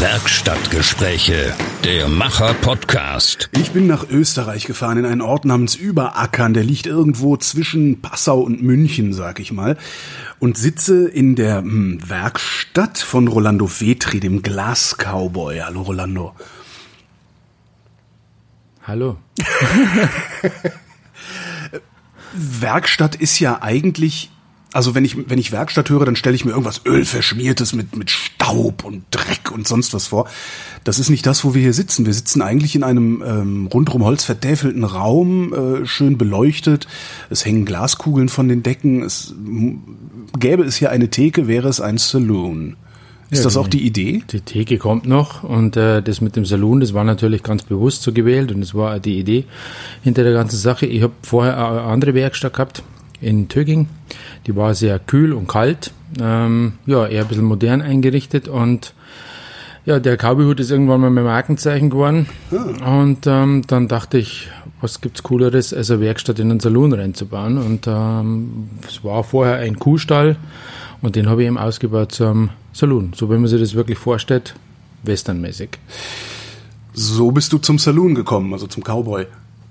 Werkstattgespräche, der Macher-Podcast. Ich bin nach Österreich gefahren in einen Ort namens Überackern. Der liegt irgendwo zwischen Passau und München, sag ich mal. Und sitze in der hm, Werkstatt von Rolando Vetri, dem Glas-Cowboy. Hallo Rolando. Hallo. Werkstatt ist ja eigentlich also wenn ich, wenn ich Werkstatt höre, dann stelle ich mir irgendwas Ölverschmiertes mit, mit Staub und Dreck und sonst was vor. Das ist nicht das, wo wir hier sitzen. Wir sitzen eigentlich in einem ähm, rundrum Holz vertäfelten Raum, äh, schön beleuchtet. Es hängen Glaskugeln von den Decken. Es gäbe es hier eine Theke, wäre es ein Saloon. Ist ja, das auch die Idee? Die Theke kommt noch und äh, das mit dem Saloon, das war natürlich ganz bewusst so gewählt und das war die Idee hinter der ganzen Sache. Ich habe vorher eine andere Werkstatt gehabt in Töging. Die war sehr kühl und kalt, ähm, ja, eher ein bisschen modern eingerichtet und ja, der Cowboyhut ist irgendwann mal mein Markenzeichen geworden. Ah. Und ähm, dann dachte ich, was gibt's Cooleres, als eine Werkstatt in einen Saloon reinzubauen. Und ähm, es war vorher ein Kuhstall und den habe ich eben ausgebaut zum Saloon. So wie man sich das wirklich vorstellt, westernmäßig. So bist du zum Saloon gekommen, also zum Cowboy.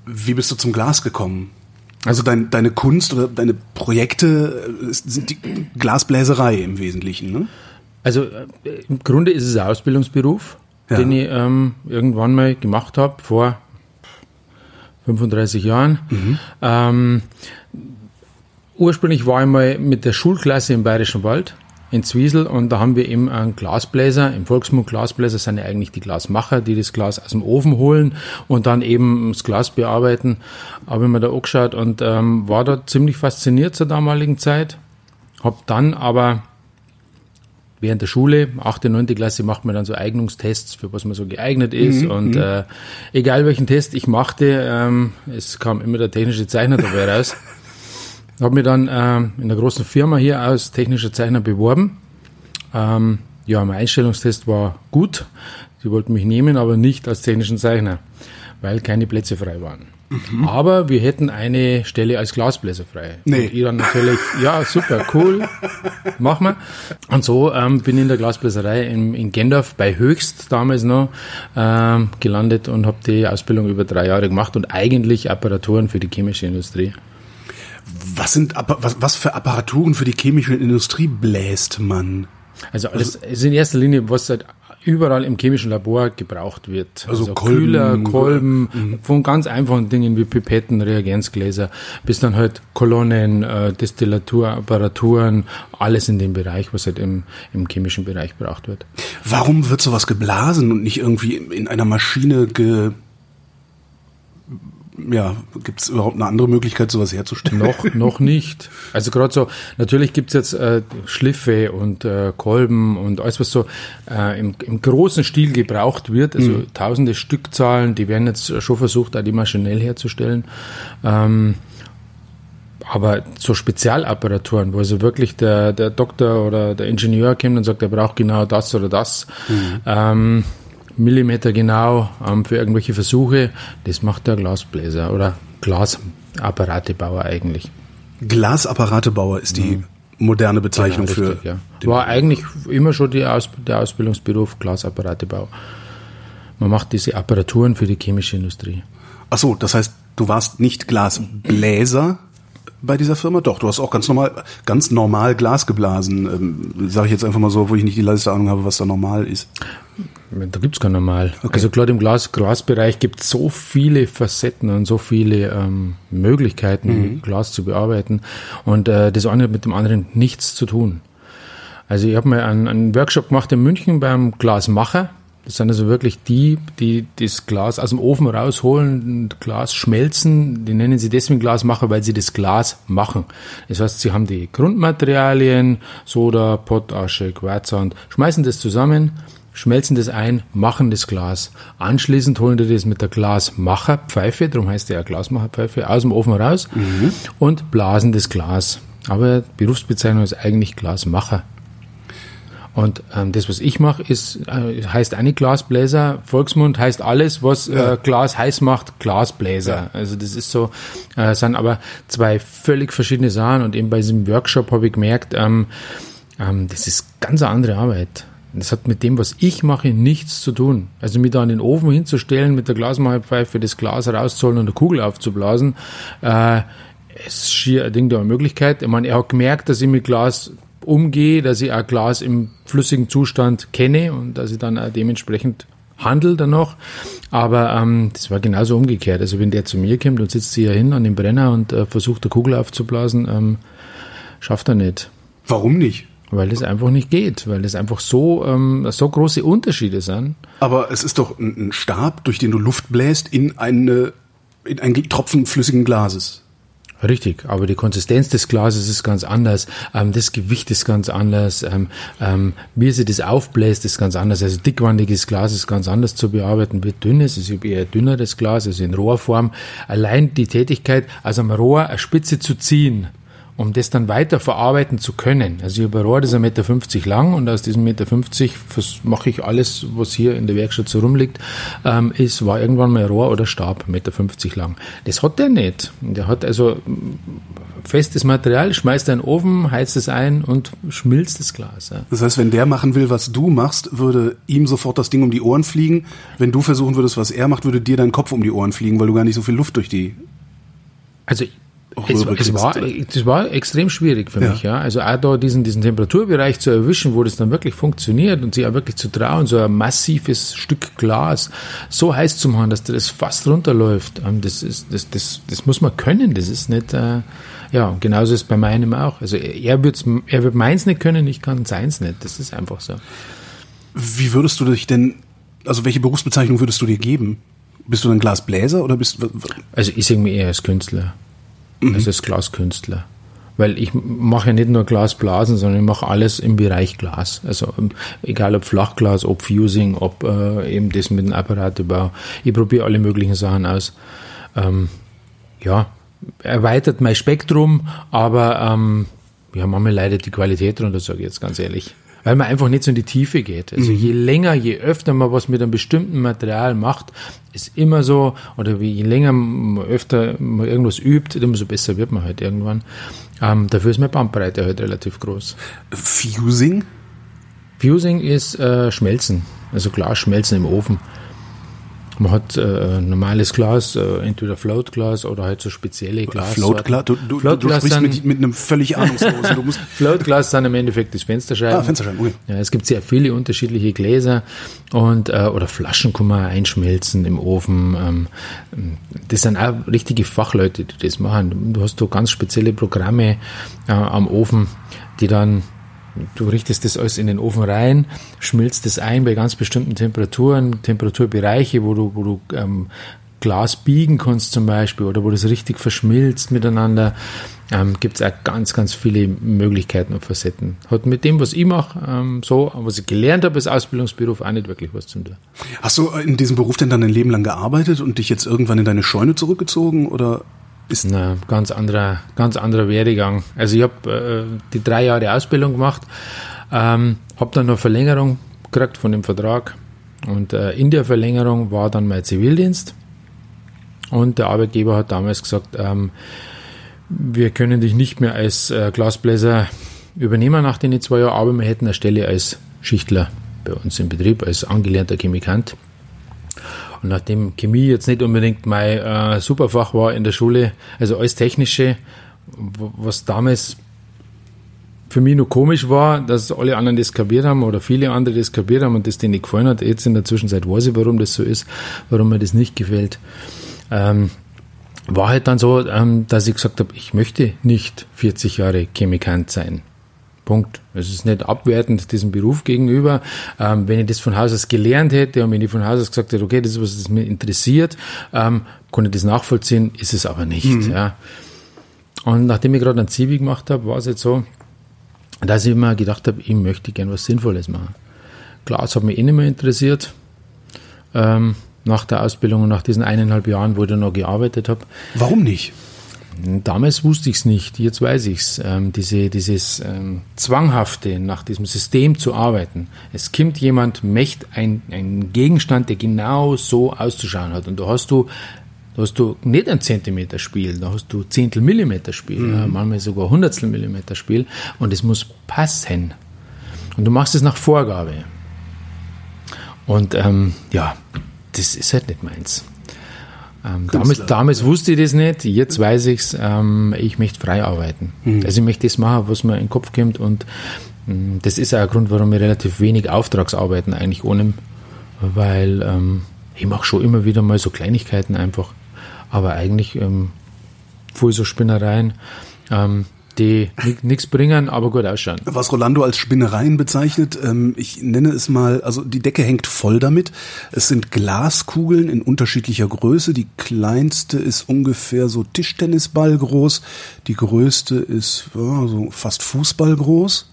Wie bist du zum Glas gekommen? Also dein, deine Kunst oder deine Projekte äh, sind die Glasbläserei im Wesentlichen, ne? Also äh, im Grunde ist es ein Ausbildungsberuf, ja. den ich ähm, irgendwann mal gemacht habe, vor 35 Jahren. Mhm. Ähm, ursprünglich war ich mal mit der Schulklasse im Bayerischen Wald in Zwiesel und da haben wir eben einen Glasbläser, im Volksmund Glasbläser sind ja eigentlich die Glasmacher, die das Glas aus dem Ofen holen und dann eben das Glas bearbeiten. Habe ich mir da angeschaut und ähm, war da ziemlich fasziniert zur damaligen Zeit. Hab dann aber während der Schule, 8., 9. Klasse, macht man dann so Eignungstests, für was man so geeignet ist. Mhm, und mhm. äh, egal welchen Test ich machte, ähm, es kam immer der technische Zeichner dabei raus. Habe mich dann ähm, in einer großen Firma hier als technischer Zeichner beworben. Ähm, ja, mein Einstellungstest war gut. Sie wollten mich nehmen, aber nicht als technischen Zeichner, weil keine Plätze frei waren. Mhm. Aber wir hätten eine Stelle als Glasbläser frei. Nee. Und ich dann natürlich, ja, super, cool, mach mal. Und so ähm, bin ich in der Glasbläserei in, in Gendorf bei Höchst damals noch ähm, gelandet und habe die Ausbildung über drei Jahre gemacht und eigentlich Apparaturen für die chemische Industrie. Was sind was, was für Apparaturen für die chemische Industrie bläst man? Also alles also, ist in erster Linie, was halt überall im chemischen Labor gebraucht wird. Also, also Kolben, Kühler, Kolben, mhm. von ganz einfachen Dingen wie Pipetten, Reagenzgläser, bis dann halt Kolonnen, äh, Destillaturapparaturen, alles in dem Bereich, was halt im, im chemischen Bereich gebraucht wird. Warum wird sowas geblasen und nicht irgendwie in einer Maschine ge ja, gibt es überhaupt eine andere Möglichkeit, sowas herzustellen? Noch, noch nicht. Also gerade so, natürlich gibt's jetzt äh, Schliffe und äh, Kolben und alles, was so äh, im, im großen Stil gebraucht wird, also mhm. tausende Stückzahlen, die werden jetzt schon versucht, auch die maschinell herzustellen. Ähm, aber so Spezialapparaturen, wo also wirklich der, der Doktor oder der Ingenieur kommt und sagt, er braucht genau das oder das, mhm. ähm, Millimeter genau ähm, für irgendwelche Versuche. Das macht der Glasbläser oder Glasapparatebauer eigentlich. Glasapparatebauer ist die mhm. moderne Bezeichnung genau, richtig, für. Ja. War eigentlich immer schon Aus, der Ausbildungsberuf Glasapparatebau. Man macht diese Apparaturen für die chemische Industrie. Ach so, das heißt, du warst nicht Glasbläser, bei dieser Firma? Doch, du hast auch ganz normal, ganz normal Glas geblasen. Ähm, Sage ich jetzt einfach mal so, wo ich nicht die leiste Ahnung habe, was da normal ist. Da gibt's kein Normal. Okay. Also klar, im Glas, Glasbereich gibt es so viele Facetten und so viele ähm, Möglichkeiten, mhm. Glas zu bearbeiten. Und äh, das eine hat mit dem anderen nichts zu tun. Also ich habe mal einen, einen Workshop gemacht in München beim Glasmacher. Das sind also wirklich die, die das Glas aus dem Ofen rausholen, Glas schmelzen. Die nennen sie deswegen Glasmacher, weil sie das Glas machen. Das heißt, sie haben die Grundmaterialien, Soda, Pottasche, Quarzsand, schmeißen das zusammen, schmelzen das ein, machen das Glas. Anschließend holen die das mit der Glasmacherpfeife, darum heißt der ja Glasmacherpfeife, aus dem Ofen raus mhm. und blasen das Glas. Aber Berufsbezeichnung ist eigentlich Glasmacher. Und ähm, das, was ich mache, ist äh, heißt eine Glasbläser. Volksmund heißt alles, was ja. äh, Glas heiß macht, Glasbläser. Ja. Also das ist so, äh, sind aber zwei völlig verschiedene Sachen. Und eben bei diesem Workshop habe ich gemerkt, ähm, ähm, das ist ganz eine andere Arbeit. Das hat mit dem, was ich mache, nichts zu tun. Also mich da an den Ofen hinzustellen, mit der Glasmacherpfeife das Glas rauszuholen und eine Kugel aufzublasen, äh, ist schier ein Ding der Möglichkeit. Ich meine, er hat gemerkt, dass ich mit Glas umgehe, dass ich auch Glas im flüssigen Zustand kenne und dass ich dann auch dementsprechend handel dann noch. Aber ähm, das war genauso umgekehrt. Also wenn der zu mir kommt und sitzt hier hin an dem Brenner und äh, versucht, eine Kugel aufzublasen, ähm, schafft er nicht. Warum nicht? Weil das einfach nicht geht, weil das einfach so, ähm, so große Unterschiede sind. Aber es ist doch ein, ein Stab, durch den du Luft bläst in eine in einen Tropfen flüssigen Glases. Richtig, aber die Konsistenz des Glases ist ganz anders, ähm, das Gewicht ist ganz anders, ähm, ähm, wie sie das aufbläst, ist ganz anders. Also dickwandiges Glas ist ganz anders zu bearbeiten wie dünnes, es ist eher dünneres Glas, also in Rohrform. Allein die Tätigkeit, aus einem Rohr eine Spitze zu ziehen, um das dann weiter verarbeiten zu können. Also ein Rohr, das ist 1,50 Meter lang und aus diesem 1,50 Meter mache ich alles, was hier in der Werkstatt so rumliegt, ähm, ist, war irgendwann mal Rohr oder Stab, 1,50 Meter lang. Das hat der nicht. Der hat also festes Material, schmeißt einen Ofen, heizt es ein und schmilzt das Glas. Ja. Das heißt, wenn der machen will, was du machst, würde ihm sofort das Ding um die Ohren fliegen. Wenn du versuchen würdest, was er macht, würde dir dein Kopf um die Ohren fliegen, weil du gar nicht so viel Luft durch die also es, es, war, das war extrem schwierig für ja. mich, ja. Also auch da diesen, diesen Temperaturbereich zu erwischen, wo das dann wirklich funktioniert und sich auch wirklich zu trauen, so ein massives Stück Glas so heiß zu machen, dass das fast runterläuft. Ähm, das ist, das, das, das muss man können. Das ist nicht, äh, ja, genauso ist es bei meinem auch. Also er wird, er wird meins nicht können, ich kann seins nicht. Das ist einfach so. Wie würdest du dich denn, also welche Berufsbezeichnung würdest du dir geben? Bist du ein Glasbläser oder bist du? Also ich sehe mich eher als Künstler mhm. also als Glaskünstler. Weil ich mache ja nicht nur Glasblasen, sondern ich mache alles im Bereich Glas. Also ähm, egal ob Flachglas, ob Fusing, ob äh, eben das mit dem Apparatebau. Ich probiere alle möglichen Sachen aus. Ähm, ja, erweitert mein Spektrum, aber ähm, ja, manchmal leidet die Qualität darunter, sage ich jetzt ganz ehrlich weil man einfach nicht so in die Tiefe geht. Also mhm. je länger, je öfter man was mit einem bestimmten Material macht, ist immer so, oder je länger man öfter man irgendwas übt, umso besser wird man halt irgendwann. Ähm, dafür ist meine Bandbreite halt relativ groß. Fusing? Fusing ist äh, Schmelzen, also Glas schmelzen im Ofen. Man hat äh, normales Glas, äh, entweder Floatglas oder halt so spezielle Glas. Floatglas? Du, du, Floatglas du sprichst mit, mit einem völlig ahnungslosen. Du musst Floatglas sind im Endeffekt das Fensterscheiben. Ah, Fensterscheiben, okay. Ja, es gibt sehr viele unterschiedliche Gläser und äh, oder Flaschen kann man einschmelzen im Ofen. Ähm, das sind auch richtige Fachleute, die das machen. Du hast so ganz spezielle Programme äh, am Ofen, die dann Du richtest das alles in den Ofen rein, schmilzt es ein bei ganz bestimmten Temperaturen, Temperaturbereiche, wo du, wo du ähm, Glas biegen kannst zum Beispiel oder wo das richtig verschmilzt miteinander. Ähm, Gibt es auch ganz, ganz viele Möglichkeiten und Facetten. Hat mit dem, was ich mache, ähm, so, was ich gelernt habe als Ausbildungsberuf, auch nicht wirklich was zu tun. Hast du in diesem Beruf denn dann dein Leben lang gearbeitet und dich jetzt irgendwann in deine Scheune zurückgezogen oder ist ein ganz anderer, ganz anderer Werdegang. Also ich habe äh, die drei Jahre Ausbildung gemacht, ähm, habe dann noch Verlängerung gekriegt von dem Vertrag und äh, in der Verlängerung war dann mein Zivildienst und der Arbeitgeber hat damals gesagt, ähm, wir können dich nicht mehr als äh, Glasbläser übernehmen nach den zwei Jahren, aber wir hätten eine Stelle als Schichtler bei uns im Betrieb, als angelernter Chemikant. Und nachdem Chemie jetzt nicht unbedingt mein äh, Superfach war in der Schule, also alles Technische, was damals für mich nur komisch war, dass alle anderen das kapiert haben oder viele andere das kapiert haben und das denen nicht gefallen hat. Jetzt in der Zwischenzeit weiß ich, warum das so ist, warum mir das nicht gefällt. Ähm, war halt dann so, ähm, dass ich gesagt habe, ich möchte nicht 40 Jahre Chemikant sein. Punkt. Es ist nicht abwertend diesem Beruf gegenüber. Ähm, wenn ich das von Haus aus gelernt hätte und wenn ich von Haus aus gesagt hätte, okay, das ist was, das mich interessiert, ähm, konnte ich das nachvollziehen, ist es aber nicht. Mhm. Ja. Und nachdem ich gerade ein Zivi gemacht habe, war es jetzt so, dass ich immer gedacht habe, ich möchte gerne was Sinnvolles machen. Glas hat mich eh nicht mehr interessiert. Ähm, nach der Ausbildung und nach diesen eineinhalb Jahren, wo ich dann noch gearbeitet habe. Warum nicht? Damals wusste ich es nicht, jetzt weiß ich es. Ähm, diese, dieses ähm, Zwanghafte, nach diesem System zu arbeiten. Es kommt jemand, möchte ein, ein Gegenstand, der genau so auszuschauen hat. Und da hast du da hast du nicht ein Zentimeter Spiel, da hast du Zehntel Millimeter Spiel, mhm. ja, manchmal sogar Hundertstel Millimeter Spiel und es muss passen. Und du machst es nach Vorgabe. Und ähm, ja, das ist halt nicht meins. Ähm, damals, damals wusste ich das nicht, jetzt weiß ich's. Ähm, ich möchte frei arbeiten. Mhm. Also ich möchte das machen, was mir in den Kopf kommt und mh, mm, das ist auch ein Grund, warum ich relativ wenig Auftragsarbeiten eigentlich ohne, weil ähm, ich mache schon immer wieder mal so Kleinigkeiten einfach, aber eigentlich ähm, voll so Spinnereien. Die nichts bringen, aber gut ausschauen. Was Rolando als Spinnereien bezeichnet, ähm, ich nenne es mal, also die Decke hängt voll damit. Es sind Glaskugeln in unterschiedlicher Größe. Die kleinste ist ungefähr so Tischtennisball groß. Die größte ist ja, so fast Fußball groß.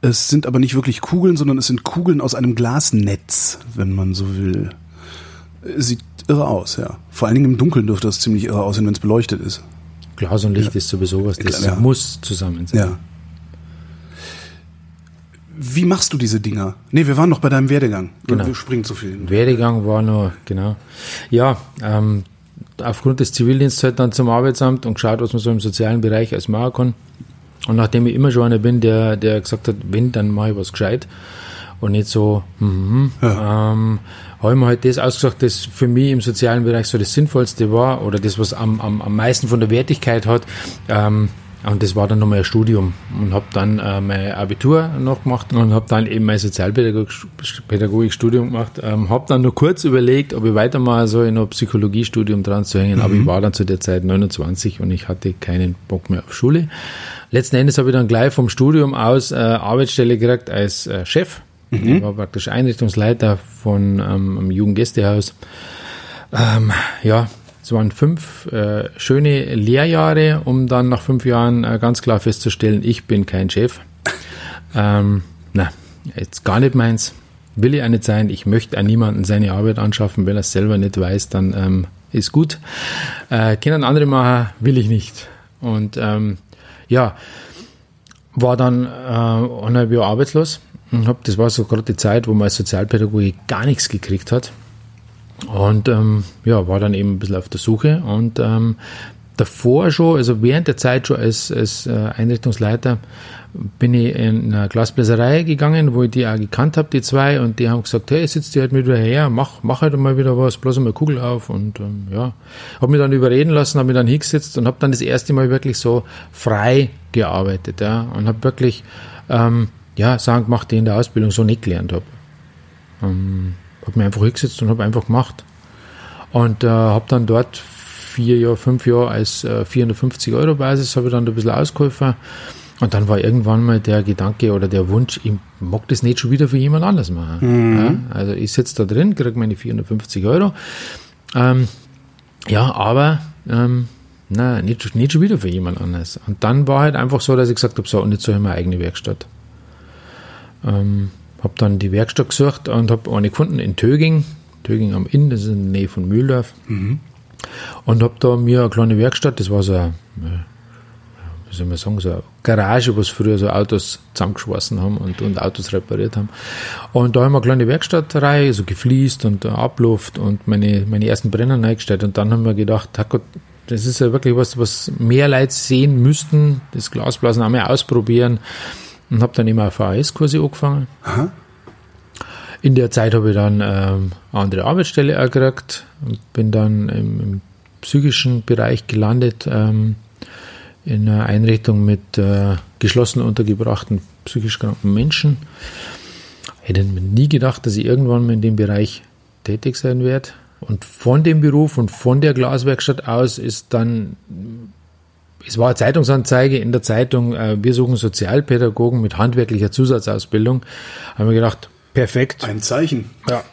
Es sind aber nicht wirklich Kugeln, sondern es sind Kugeln aus einem Glasnetz, wenn man so will. Sieht irre aus, ja. Vor allen Dingen im Dunkeln dürfte das ziemlich irre aussehen, wenn es beleuchtet ist. Glas und Licht ja. ist sowieso was, das ja. muss zusammen sein. Ja. Wie machst du diese Dinger? Nee, wir waren noch bei deinem Werdegang. Genau. Wir springen zu viel. Werdegang war nur, genau. Ja, ähm, aufgrund des Zivildienstes halt dann zum Arbeitsamt und geschaut, was man so im sozialen Bereich als machen kann. Und nachdem ich immer schon einer bin, der, der gesagt hat, wenn, dann mache ich was gescheit. Und nicht so, mm, ja. ähm, habe ich mir halt das ausgesucht, das für mich im sozialen Bereich so das Sinnvollste war oder das, was am, am, am meisten von der Wertigkeit hat. Ähm, und das war dann nochmal ein Studium und habe dann äh, mein Abitur noch gemacht und habe dann eben mein Sozialpädagogikstudium gemacht. Ähm, habe dann nur kurz überlegt, ob ich weiter mal so in ein Psychologiestudium dran zu hängen, mhm. aber ich mhm. war dann zu der Zeit 29 und ich hatte keinen Bock mehr auf Schule. Letzten Endes habe ich dann gleich vom Studium aus äh, Arbeitsstelle gekriegt als äh, Chef Mhm. Ich war praktisch Einrichtungsleiter von ähm, einem Jugendgästehaus. Ähm, ja, es waren fünf äh, schöne Lehrjahre, um dann nach fünf Jahren äh, ganz klar festzustellen, ich bin kein Chef. ähm, na, jetzt gar nicht meins. Will ich auch nicht sein. Ich möchte an niemanden seine Arbeit anschaffen. Wenn er es selber nicht weiß, dann ähm, ist gut. Äh, können andere machen, will ich nicht. Und ähm, ja, war dann äh, eineinhalb Jahre arbeitslos und hab, das war so gerade die Zeit, wo man als Sozialpädagoge gar nichts gekriegt hat. Und ähm, ja, war dann eben ein bisschen auf der Suche. Und ähm, davor schon, also während der Zeit schon als, als äh, Einrichtungsleiter, bin ich in eine Glasbläserei gegangen, wo ich die auch gekannt habe, die zwei, und die haben gesagt, hey, sitzt die halt mit wieder her, mach, mach halt mal wieder was, bloß einmal Kugel auf. Und ähm, ja, habe mich dann überreden lassen, habe mich dann hingesetzt und habe dann das erste Mal wirklich so frei gearbeitet, ja, und habe wirklich ähm, ja, Sachen gemacht, die ich in der Ausbildung so nicht gelernt habe. Ähm, habe mir einfach hingesetzt und habe einfach gemacht. Und äh, habe dann dort vier Jahre, fünf Jahre als äh, 450 Euro Basis habe ich dann ein bisschen ausgeholfen. Und dann war irgendwann mal der Gedanke oder der Wunsch, ich mag das nicht schon wieder für jemand anders machen. Mhm. Ja, also ich sitze da drin, kriege meine 450 Euro. Ähm, ja, aber ähm, na, nicht, nicht schon wieder für jemand anders. Und dann war halt einfach so, dass ich gesagt habe, so, und jetzt soll ich meine eigene Werkstatt. Ähm, habe dann die Werkstatt gesucht und habe eine gefunden in Töging, Töging am Inn, das ist in der Nähe von Mühldorf. Mhm. Und habe da mir eine kleine Werkstatt, das war so eine, wie soll man sagen, so eine Garage, wo früher so Autos zusammengeschweißen haben und, und Autos repariert haben. Und da haben wir eine kleine Werkstattreihe, so gefliest und Abluft und meine, meine ersten Brenner eingestellt. Und dann haben wir gedacht, Gott, das ist ja wirklich was, was mehr Leute sehen müssten, das Glasblasen einmal ausprobieren und habe dann immer VHS-Kurse angefangen. Aha. In der Zeit habe ich dann ähm, eine andere Arbeitsstelle auch gekriegt und bin dann im, im psychischen Bereich gelandet, ähm, in einer Einrichtung mit äh, geschlossen untergebrachten psychisch kranken Menschen. Hätte mir nie gedacht, dass ich irgendwann mal in dem Bereich tätig sein werde. Und von dem Beruf und von der Glaswerkstatt aus ist dann es war eine Zeitungsanzeige in der Zeitung, äh, wir suchen Sozialpädagogen mit handwerklicher Zusatzausbildung. Haben wir gedacht, perfekt. Ein Zeichen. Ja.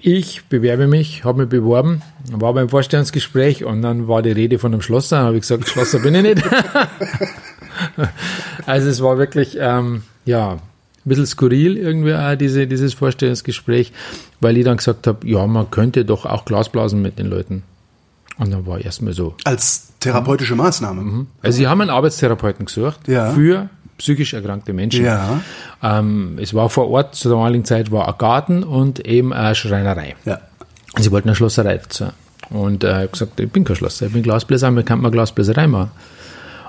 Ich bewerbe mich, habe mich beworben, war beim Vorstellungsgespräch und dann war die Rede von einem Schlosser. habe ich gesagt, Schlosser bin ich nicht. also es war wirklich, ähm, ja, ein bisschen skurril irgendwie auch diese, dieses Vorstellungsgespräch, weil ich dann gesagt habe, ja, man könnte doch auch Glasblasen mit den Leuten. Und dann war erstmal so. Als therapeutische Maßnahme. Mhm. Also sie haben einen Arbeitstherapeuten gesucht ja. für psychisch erkrankte Menschen. Ja. Ähm, es war vor Ort zur damaligen Zeit war ein Garten und eben eine Schreinerei. Ja. Und sie wollten eine Schlosserei dazu. Und äh, ich habe gesagt, ich bin kein Schlosser, ich bin Glasbläser, wir kann mal Glasbläserei machen.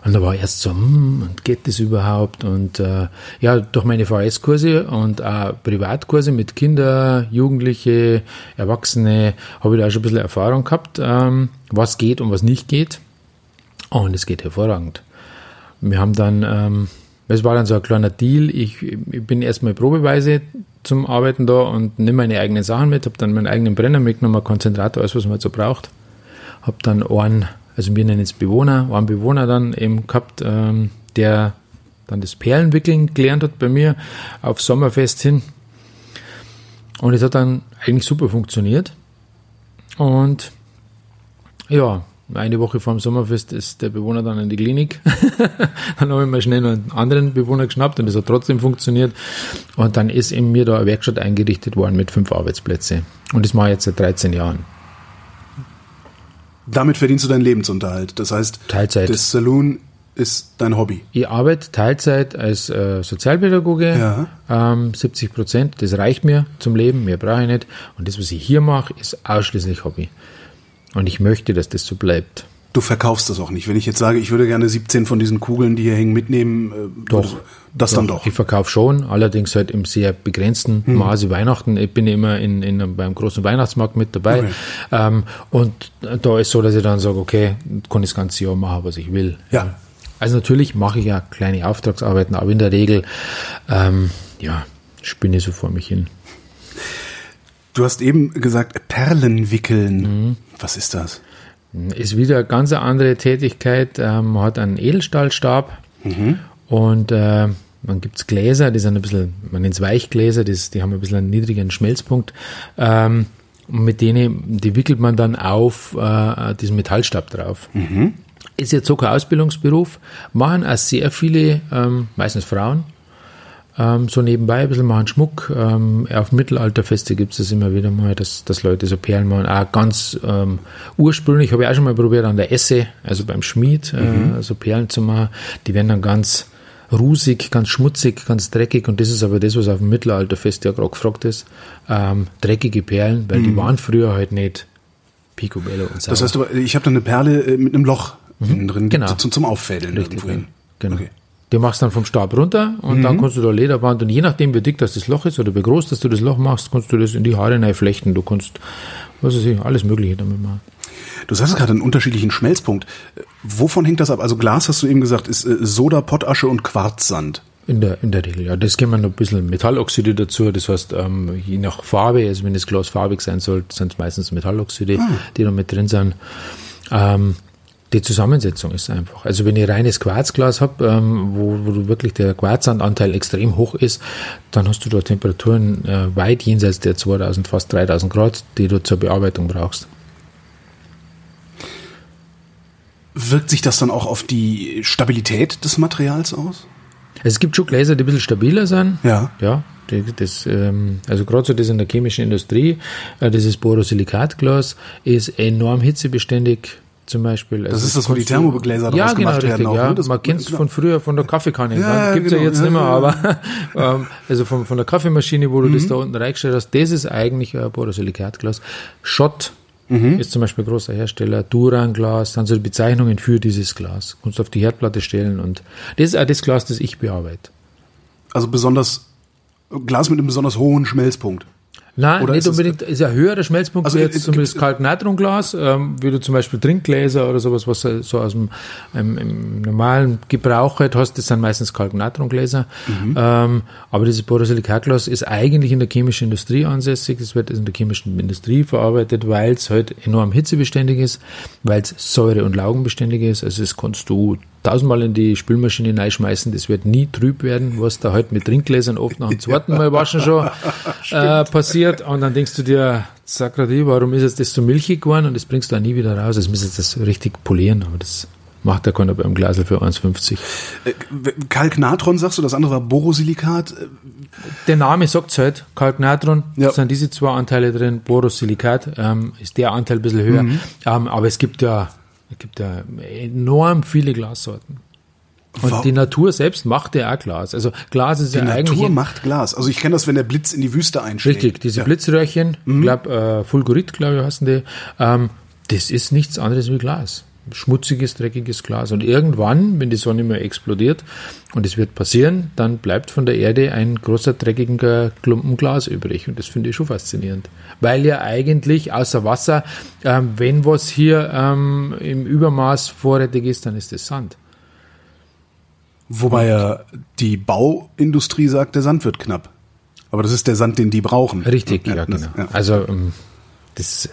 Und da war erst so, hm, und geht das überhaupt? Und äh, ja, durch meine VS-Kurse und auch Privatkurse mit Kinder, Jugendliche, Erwachsene, habe ich da schon ein bisschen Erfahrung gehabt, ähm, was geht und was nicht geht. Und es geht hervorragend. Wir haben dann, ähm, es war dann so ein kleiner Deal. Ich, ich bin erstmal probeweise zum Arbeiten da und nehme meine eigenen Sachen mit, habe dann meinen eigenen Brenner mitgenommen, Konzentrator, alles, was man so braucht. Habe dann einen, also wir nennen es Bewohner, einen Bewohner dann eben gehabt, ähm, der dann das Perlenwickeln gelernt hat bei mir auf Sommerfest hin. Und es hat dann eigentlich super funktioniert. Und ja, eine Woche vor dem Sommerfest ist der Bewohner dann in die Klinik. dann habe ich mal schnell noch einen anderen Bewohner geschnappt und das hat trotzdem funktioniert. Und dann ist in mir da eine Werkstatt eingerichtet worden mit fünf Arbeitsplätzen. Und das mache ich jetzt seit 13 Jahren. Damit verdienst du deinen Lebensunterhalt. Das heißt, Teilzeit. das Saloon ist dein Hobby. Ich arbeite Teilzeit als äh, Sozialpädagoge, Ja. ähm, 70 Prozent, das reicht mir zum Leben, mehr brauche ich nicht. Und das, was ich hier mache, ist ausschließlich Hobby. Und ich möchte, dass das so bleibt. Du verkaufst das auch nicht. Wenn ich jetzt sage, ich würde gerne 17 von diesen Kugeln, die hier hängen, mitnehmen, äh, Doch. das dann doch. Ich verkaufe schon, allerdings halt im sehr begrenzten Hm. Maße Weihnachten. Ich bin immer in, in, beim großen Weihnachtsmarkt mit dabei. Okay. Ähm, und da ist so, dass ich dann sage, okay, kann das ganze Jahr machen, was ich will. Ja. Also natürlich mache ich ja kleine Auftragsarbeiten, aber in der Regel, ähm, ja, spinne ich so vor mich hin. Du hast eben gesagt, Perlen wickeln. Mhm. Was ist das? Ist wieder eine ganz andere Tätigkeit. Ähm, man hat einen Edelstahlstab und äh, man gibt's Gläser, die sind ein bisschen, man nennt es Weichgläser, das, die haben ein bisschen einen niedrigen Schmelzpunkt. Ähm, und mit denen, die wickelt man dann auf äh, diesen Metallstab drauf. Ist jetzt so kein Ausbildungsberuf, machen auch sehr viele, ähm, meistens Frauen, ähm, so nebenbei ein bisschen machen Schmuck. Ähm, auf Mittelalterfeste gibt es das immer wieder mal, dass, dass Leute so Perlen machen. Auch ganz ähm, ursprünglich habe ich auch schon mal probiert an der Esse, also beim Schmied, äh, so Perlen zu machen. Die werden dann ganz rusig, ganz schmutzig, ganz dreckig und das ist aber das, was auf dem Mittelalterfest ja gerade gefragt ist. Ähm, dreckige Perlen, weil die waren früher halt nicht picobello und so. Das heißt, aber, ich habe da eine Perle äh, mit einem Loch innen drin Genau. zum, zum Auffädeln Richtig. Genau. Okay. Du machst dann vom Stab runter und dann kannst du da Lederband und je nachdem, wie dick das, das Loch ist oder wie groß dass du das Loch machst, kannst du das in die Haare flechten. Du kannst, was weiß ich, alles Mögliche damit machen. Du sagst gerade einen unterschiedlichen Schmelzpunkt. Wovon hängt das ab? Also Glas, hast du eben gesagt, ist äh, Soda, Pottasche und Quarzsand. In der, in der Regel, ja. Das geben wir noch ein bisschen Metalloxide dazu. Das heißt, ähm, je nach Farbe, also wenn das Glas farbig sein soll, sind es meistens Metalloxide, die da mit drin sind. Ähm, die Zusammensetzung ist einfach. Also wenn ich reines Quarzglas habe, ähm, wo, wo du wirklich der Quarzsandanteil extrem hoch ist, dann hast du da Temperaturen äh, weit jenseits der 2000, fast 3000 Grad, die du zur Bearbeitung brauchst. Wirkt sich das dann auch auf die Stabilität des Materials aus? Es gibt schon Gläser, die ein bisschen stabiler sind. Ja. Ja, das, ähm, also gerade so das in der chemischen Industrie, äh, dieses Borosilikatglas ist enorm hitzebeständig zum Beispiel. Also Das ist das, wo die Thermobegläser ja, genau, gemacht werden richtig, auch, Ja, ne? Man kennt es von früher, von der Kaffeekanne. Ja, Ja, Gibt es ja genau, jetzt ja, nicht mehr, ja, aber ähm, also von, von der Kaffeemaschine, wo du Mhm. das da unten reingestellt hast, das ist eigentlich ein Borosilikatglas. Schott Mhm. ist zum Beispiel großer Hersteller, Duran-Glas, dann so die Bezeichnungen für dieses Glas. Kannst du auf die Herdplatte stellen und das ist auch das Glas, das ich bearbeite. Also besonders Glas mit einem besonders hohen Schmelzpunkt. Nein, Oder nicht es- unbedingt, ist ein höherer Schmelzpunkt Also, jetzt zum Beispiel Kalknatriumglas, ähm, wie du zum Beispiel Trinkgläser oder sowas, was du so aus dem im, normalen Gebrauch halt hast, das sind meistens Kalknatriumgläser. Mhm. Ähm, aber dieses Borosilikatglas ist eigentlich in der chemischen Industrie ansässig, das wird in der chemischen Industrie verarbeitet, weil es halt enorm hitzebeständig ist, weil es säure- und laugenbeständig ist, also das kannst du tausendmal in die Spülmaschine reinschmeißen, das wird nie trüb werden, was da halt mit Trinkgläsern oft nach dem zweiten Mal waschen schon äh, passiert und dann denkst du dir, Sakrati, warum ist jetzt das so milchig geworden und das bringst du auch nie wieder raus, das müsstest das richtig polieren, aber das macht der keiner beim Glasel für 1,50. Äh, Kalknatron sagst du, das andere war Borosilikat. Äh, Der Name sagt's halt, Kalknatron, Ja. sind diese zwei Anteile drin, Borosilikat ähm, ist der Anteil ein bisschen höher, Mhm. ähm, aber es gibt ja, es gibt ja enorm viele Glassorten. Und Wa- die Natur selbst macht ja auch Glas. Also Glas ist Die ja eigentlich Natur ein- macht Glas. Also ich kenne das, wenn der Blitz in die Wüste einschlägt. Richtig, diese Ja. Blitzröhrchen, ich glaube, äh, Fulgurit, glaube ich, heißen die, ähm, das ist nichts anderes wie Glas. Schmutziges, dreckiges Glas. Und irgendwann, wenn die Sonne mal explodiert, und es wird passieren, dann bleibt von der Erde ein großer, dreckiger Klumpen Glas übrig. Und das finde ich schon faszinierend. Weil ja eigentlich außer Wasser, ähm, wenn was hier ähm, im Übermaß vorrätig ist, dann ist es Sand. Wobei ja die Bauindustrie sagt, der Sand wird knapp. Aber das ist der Sand, den die brauchen. Richtig, ja, genau. Ja. Also ähm, das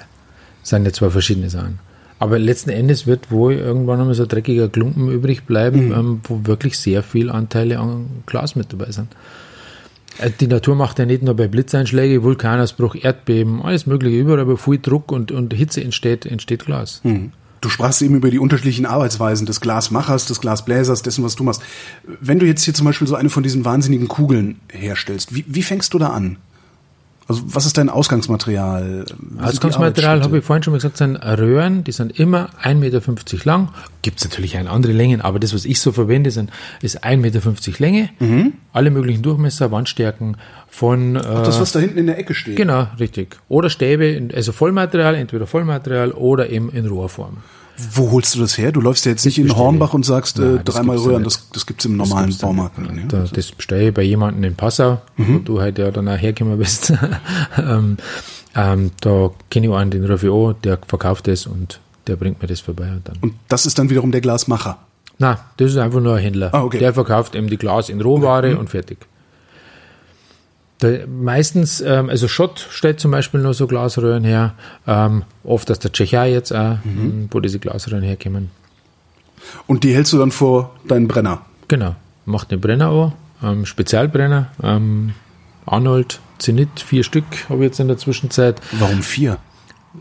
sind ja zwei verschiedene Sachen. Aber letzten Endes wird wohl irgendwann einmal so ein dreckiger Klumpen übrig bleiben, mhm. ähm, wo wirklich sehr viel Anteile an Glas mit dabei sind. Äh, die Natur macht ja nicht nur bei Blitzeinschlägen, Vulkanausbruch, Erdbeben, alles mögliche, überall, wo viel Druck und, und Hitze entsteht, entsteht Glas. Mhm. Du sprachst eben über die unterschiedlichen Arbeitsweisen des Glasmachers, des Glasbläsers, dessen, was du machst. Wenn du jetzt hier zum Beispiel so eine von diesen wahnsinnigen Kugeln herstellst, wie, wie fängst du da an? Also was ist dein Ausgangsmaterial? Ausgangsmaterial habe ich vorhin schon mal gesagt, sind Röhren, die sind immer 1,50 Meter lang. Gibt es natürlich eine andere Längen, aber das, was ich so verwende, sind, ist 1,50 Meter Länge. Mhm. Alle möglichen Durchmesser, Wandstärken von... Ach, das, was da hinten in der Ecke steht. Genau, richtig. Oder Stäbe, also Vollmaterial, entweder Vollmaterial oder eben in Rohrform. Wo holst du das her? Du läufst ja jetzt nicht in Hornbach und sagst Nein, äh, dreimal rühren, das, das gibt's im normalen das Baumarkt. Ja, das, das bestelle ich bei jemandem in Passau, mhm. wo du halt ja dann auch hergekommen bist. ähm, ähm, da kenne ich einen, den an, der verkauft das und der bringt mir das vorbei. Und, dann. und das ist dann wiederum der Glasmacher? Nein, das ist einfach nur ein Händler. Ah, okay. Der verkauft eben die Glas in Rohware mhm. und fertig. Da, meistens, ähm, also Schott stellt zum Beispiel nur so Glasröhren her, ähm, oft aus der Tschechei jetzt auch, mhm. wo diese Glasröhren herkommen. Und die hältst du dann vor deinen Brenner? Genau, macht den Brenner an, ähm, Spezialbrenner, ähm, Arnold, Zenit, vier Stück habe ich jetzt in der Zwischenzeit. Warum vier?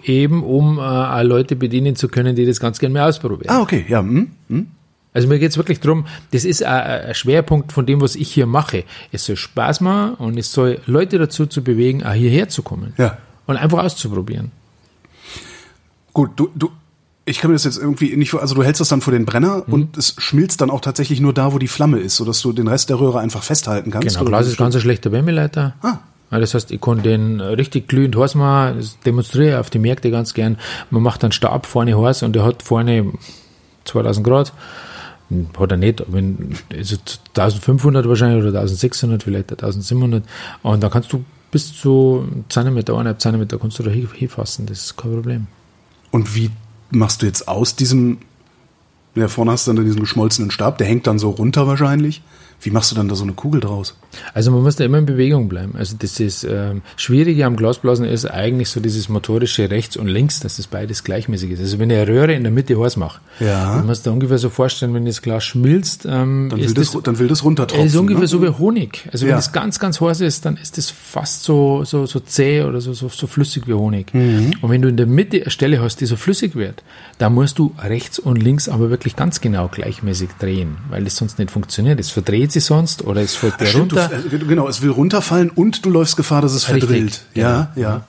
Eben, um äh, Leute bedienen zu können, die das ganz gerne mehr ausprobieren. Ah, okay, ja. Hm, hm. Also mir geht es wirklich darum, das ist ein Schwerpunkt von dem, was ich hier mache. Es soll Spaß machen und es soll Leute dazu zu bewegen, auch hierher zu kommen. Ja. Und einfach auszuprobieren. Gut, du, du, ich kann mir das jetzt irgendwie nicht, also du hältst das dann vor den Brenner mhm. und es schmilzt dann auch tatsächlich nur da, wo die Flamme ist, sodass du den Rest der Röhre einfach festhalten kannst. Genau, Glas ist ganz ein schlechter Wärmeleiter. Ah. Das heißt, ich kann den richtig glühend heiß machen, das demonstriere ich auf die Märkte ganz gern. Man macht dann Stab vorne heiß und der hat vorne 2000 Grad hat er nicht, wenn, also 1500 wahrscheinlich oder 1600, vielleicht 1700. Und da kannst du bis zu Zentimeter, eineinhalb Zentimeter kannst du da hinfassen, das ist kein Problem. Und wie machst du jetzt aus diesem, ja, vorne hast du dann diesen geschmolzenen Stab, der hängt dann so runter wahrscheinlich. Wie machst du dann da so eine Kugel draus? Also man muss da immer in Bewegung bleiben. Also das ist ähm, Schwierige am Glasblasen ist eigentlich so dieses motorische rechts und links, dass das beides gleichmäßig ist. Also wenn ich eine Röhre in der Mitte heiß mache, ja. dann musst du ungefähr so vorstellen, wenn das Glas schmilzt, ähm, dann, will das, das, dann will das runtertropfen. ist ungefähr ne? so wie Honig. Also wenn ja. es ganz, ganz heiß ist, dann ist das fast so, so, so zäh oder so, so, so flüssig wie Honig. Mhm. Und wenn du in der Mitte eine Stelle hast, die so flüssig wird, dann musst du rechts und links aber wirklich ganz genau gleichmäßig drehen, weil das sonst nicht funktioniert. Es verdreht sie sonst oder es fällt dir runter. Du, äh, genau, es will runterfallen und du läufst Gefahr, dass es Richtig, verdrillt. Ja, genau. ja.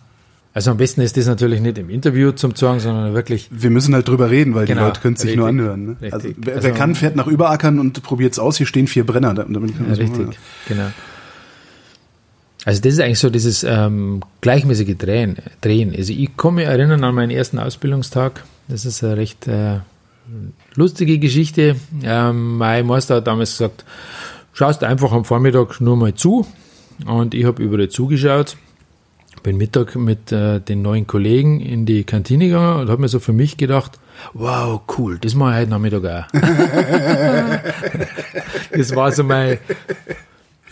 Also am besten ist das natürlich nicht im Interview zum Sagen, sondern wirklich. Wir müssen halt drüber reden, weil genau, die Leute können es sich nur anhören. Ne? Also, wer, also, wer, kann, fährt nach Überackern und probiert es aus. Hier stehen vier Brenner. Damit kann ja, richtig, machen. genau. Also das ist eigentlich so dieses ähm, gleichmäßige Drehen, Drehen. Also ich mich erinnern an meinen ersten Ausbildungstag. Das ist eine recht äh, lustige Geschichte. Ähm, mein Meister hat damals gesagt, schaust einfach am Vormittag nur mal zu. Und ich habe überall zugeschaut. Bin Mittag mit äh, den neuen Kollegen in die Kantine gegangen und habe mir so für mich gedacht, wow, cool, das mache ich heute Nachmittag auch. das war so mein...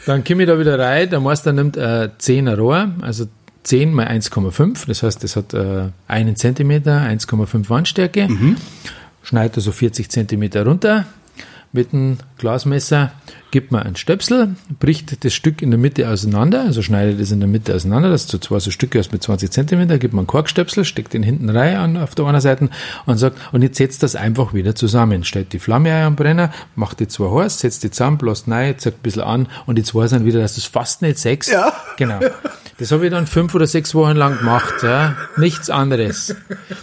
Dann komme ich da wieder rein, der Meister nimmt äh, 10 Rohr, also 10 mal 1,5, das heißt, das hat äh, einen Zentimeter, 1,5 Wandstärke, mhm. Schneidet also 40 Zentimeter runter mit einem Glasmesser gibt man einen Stöpsel, bricht das Stück in der Mitte auseinander, also schneidet es in der Mitte auseinander, das zu zwei so Stücke aus mit 20 Zentimeter, gibt man einen Korkstöpsel, steckt den hinten rein an, auf der einen Seite und sagt, und jetzt setzt das einfach wieder zusammen. Stellt die Flamme ein am Brenner, macht die zwei heiß, setzt die zusammen, bläst rein, zeigt ein bisschen an und die zwei sind wieder, dass das fast nicht sechs. Ja. Genau. Das habe ich dann fünf oder sechs Wochen lang gemacht, ja. Nichts anderes.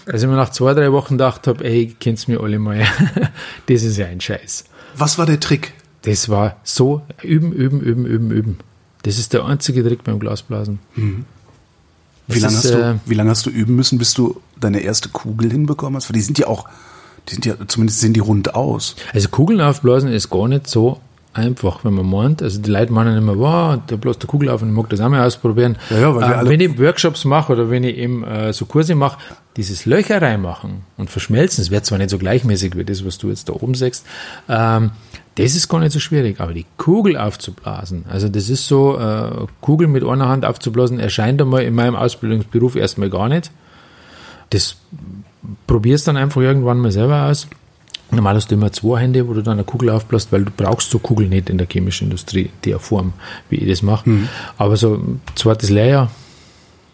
Dass ich mir nach zwei, drei Wochen gedacht habe, ey, kennt's mir alle mal. das ist ja ein Scheiß. Was war der Trick? Das war so üben, üben, üben, üben, üben. Das ist der einzige Trick beim Glasblasen. Mhm. Wie lange, hast du, äh, wie lange hast du üben müssen, bis du deine erste Kugel hinbekommen hast? Weil die sind ja auch, Die sind ja, zumindest sehen die rund aus. Also Kugeln aufblasen ist gar nicht so einfach, wenn man meint. Also die Leute meinen immer, wow, der bläst der Kugel auf und ich mag das auch mal ausprobieren. Ja, ja, äh, wenn ich Workshops mache oder wenn ich eben äh, so Kurse mache, dieses Löcher reinmachen und verschmelzen, es wird zwar nicht so gleichmäßig wie das, was du jetzt da oben sagst, ähm, das ist gar nicht so schwierig, aber die Kugel aufzublasen, also das ist so, äh, Kugel mit einer Hand aufzublasen, erscheint einmal in meinem Ausbildungsberuf erstmal gar nicht. Das probierst dann einfach irgendwann mal selber aus. Normal hast du immer zwei Hände, wo du dann eine Kugel aufbläst, weil du brauchst so Kugeln nicht in der chemischen Industrie, der Form, wie ich das mache. Aber so ein zweites Lehrjahr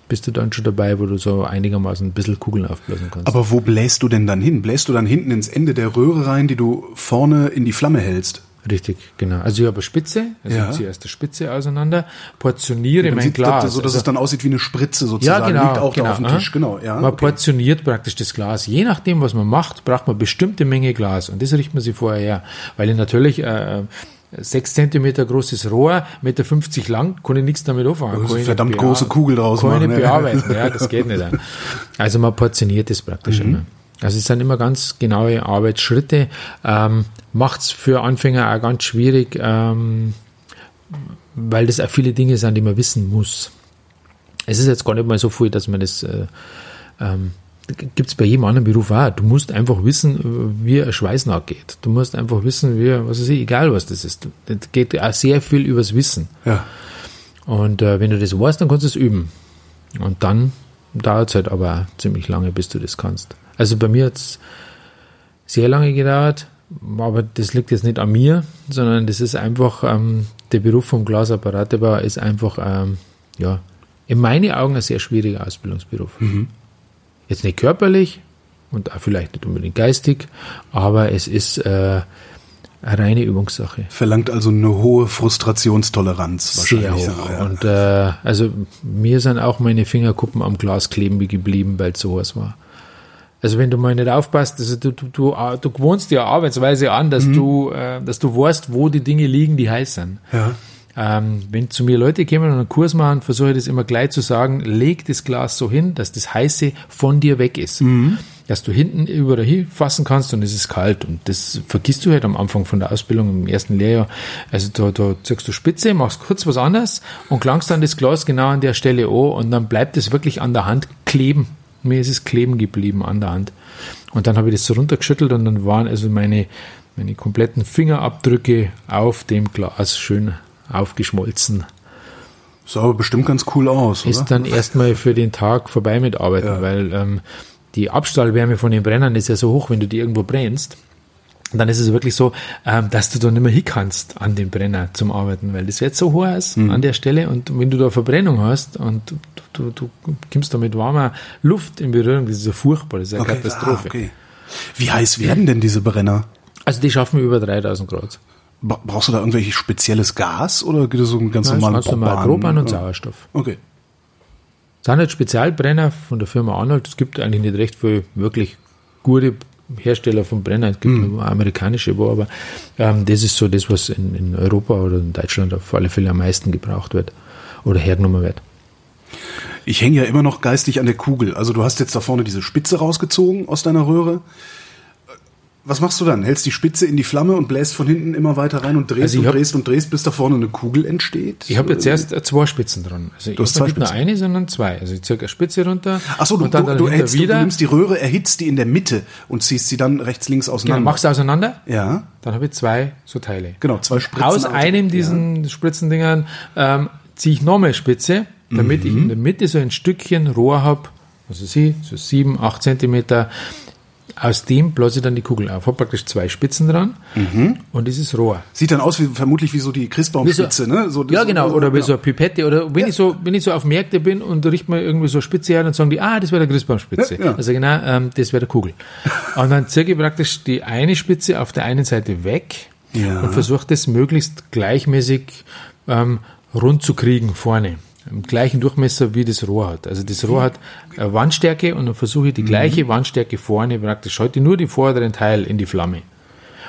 bist du dann schon dabei, wo du so einigermaßen ein bisschen Kugeln aufblasen kannst. Aber wo bläst du denn dann hin? Bläst du dann hinten ins Ende der Röhre rein, die du vorne in die Flamme hältst? Richtig, genau. Also ich habe eine Spitze, also Ja. ich ziehe erst die Spitze auseinander, portioniere mein sieht, Glas. so, dass also, es dann aussieht wie eine Spritze ja, sozusagen. genau. Liegt auch genau, da auf dem. Tisch, genau. Ja, man okay. portioniert praktisch das Glas. Je nachdem, was man macht, braucht man bestimmte Menge Glas. Und das richtet man sich vorher her. Weil ich natürlich äh, sechs Zentimeter großes Rohr, Meter 50 lang, kann ich nichts damit anfangen. Das ist Kann eine ich verdammt nicht große Kugel draus kann ich machen, nicht ja. bearbeiten. Ja, das geht nicht. Also man portioniert das praktisch Mhm. immer. Also es sind immer ganz genaue Arbeitsschritte. Ähm, Macht es für Anfänger auch ganz schwierig, ähm, weil das auch viele Dinge sind, die man wissen muss. Es ist jetzt gar nicht mal so viel, dass man das äh, ähm, gibt es bei jedem anderen Beruf auch. Du musst einfach wissen, wie ein Schweiß nachgeht. Du musst einfach wissen, wie, was weiß ich, egal was das ist. Das geht auch sehr viel übers Wissen. Ja. Und äh, wenn du das weißt, dann kannst du es üben. Und dann dauert es halt aber ziemlich lange, bis du das kannst. Also bei mir hat es sehr lange gedauert, aber das liegt jetzt nicht an mir, sondern das ist einfach, ähm, der Beruf vom Glasapparaterbau ist einfach, ähm, ja, in meinen Augen ein sehr schwieriger Ausbildungsberuf. Jetzt nicht körperlich und auch vielleicht nicht unbedingt geistig, aber es ist äh, reine Übungssache. Verlangt also eine hohe Frustrationstoleranz Sehr wahrscheinlich. hoch. Ja. Und äh, also mir sind auch meine Fingerkuppen am Glas kleben geblieben, weil es so heiß war. Also wenn du mal nicht aufpasst, also du, du, du, du gewohnst dir Arbeitsweise an, dass du, äh, dass du weißt, wo die Dinge liegen, die heiß sind. Ja. Ähm, wenn zu mir Leute kommen und einen Kurs machen, versuche ich das immer gleich zu sagen, leg das Glas so hin, dass das Heiße von dir weg ist. Dass du hinten überall hinfassen kannst und es ist kalt. Und das vergisst du halt am Anfang von der Ausbildung im ersten Lehrjahr. Also da, da ziehst du Spitze, machst kurz was anderes und klangst dann das Glas genau an der Stelle an und dann bleibt es wirklich an der Hand kleben. Mir ist es kleben geblieben an der Hand. Und dann habe ich das so runtergeschüttelt und dann waren also meine, meine kompletten Fingerabdrücke auf dem Glas schön aufgeschmolzen. Sah aber bestimmt ganz cool aus, oder? Ist dann erstmal für den Tag vorbei mit Arbeiten, Ja. weil ähm, die Abstrahlwärme von den Brennern ist ja so hoch, wenn du die irgendwo brennst. Dann ist es wirklich so, ähm, dass du da nicht mehr hin kannst an den Brenner zum Arbeiten, weil das wird so heiß Mhm. an der Stelle und wenn du da Verbrennung hast und du, du, du kommst da mit warmer Luft in Berührung, das ist ja furchtbar, das ist eine okay. Katastrophe. Ah, okay. Wie heiß werden denn diese Brenner? Also die schaffen über 3000 Grad. Bra- Brauchst du da irgendwelches spezielles Gas oder geht es so ein ganz Das ist normalen Propan? Propan und Ja. Sauerstoff. Okay. Sind halt Spezialbrenner von der Firma Arnold. Es gibt eigentlich nicht recht viele wirklich gute Hersteller von Brennern. Es gibt nur amerikanische, wo aber ähm, das ist so das, was in, in Europa oder in Deutschland auf alle Fälle am meisten gebraucht wird oder hergenommen wird. Ich hänge ja immer noch geistig an der Kugel. Also du hast jetzt da vorne diese Spitze rausgezogen aus deiner Röhre. Was machst du dann? Hältst die Spitze in die Flamme und bläst von hinten immer weiter rein und drehst Also ich und hab- drehst und drehst, bis da vorne eine Kugel entsteht? Ich habe jetzt erst äh, zwei Spitzen dran. Also ich hast zwei nicht nur eine, sondern zwei. Also ich ziehe eine Spitze runter Ach so, du, dann du, du, hältst, du, du nimmst die Röhre, erhitzt die in der Mitte und ziehst sie dann rechts, links genau, auseinander. machst du auseinander, ja, dann habe ich zwei so Teile. genau, zwei Spritzen. Aus einem diesen Spritzendingern ähm, ziehe ich nochmal Spitze, damit ich Mhm. in der Mitte so ein Stückchen Rohr habe, also sie, so sieben, acht Zentimeter. Aus dem blase ich dann die Kugel auf. Habe praktisch zwei Spitzen dran Mhm. und dieses Rohr. Sieht dann aus wie vermutlich wie so die Christbaumspitze, so- ne? So, Ja, so- genau, so- oder wie ja. so eine Pipette, oder wenn ich so, wenn ich so auf Märkte bin und riecht man irgendwie so eine Spitze her, dann sagen die, ah, das wäre der Christbaumspitze. Ja, ja. Also genau, ähm, das wäre der Kugel. Und dann ziehe ich praktisch die eine Spitze auf der einen Seite weg Ja. und versuche das möglichst gleichmäßig ähm, rund zu kriegen vorne. Im gleichen Durchmesser wie das Rohr hat. Also das Rohr hat eine Wandstärke und dann versuche ich die gleiche Wandstärke vorne praktisch, halte nur die vorderen Teil in die Flamme.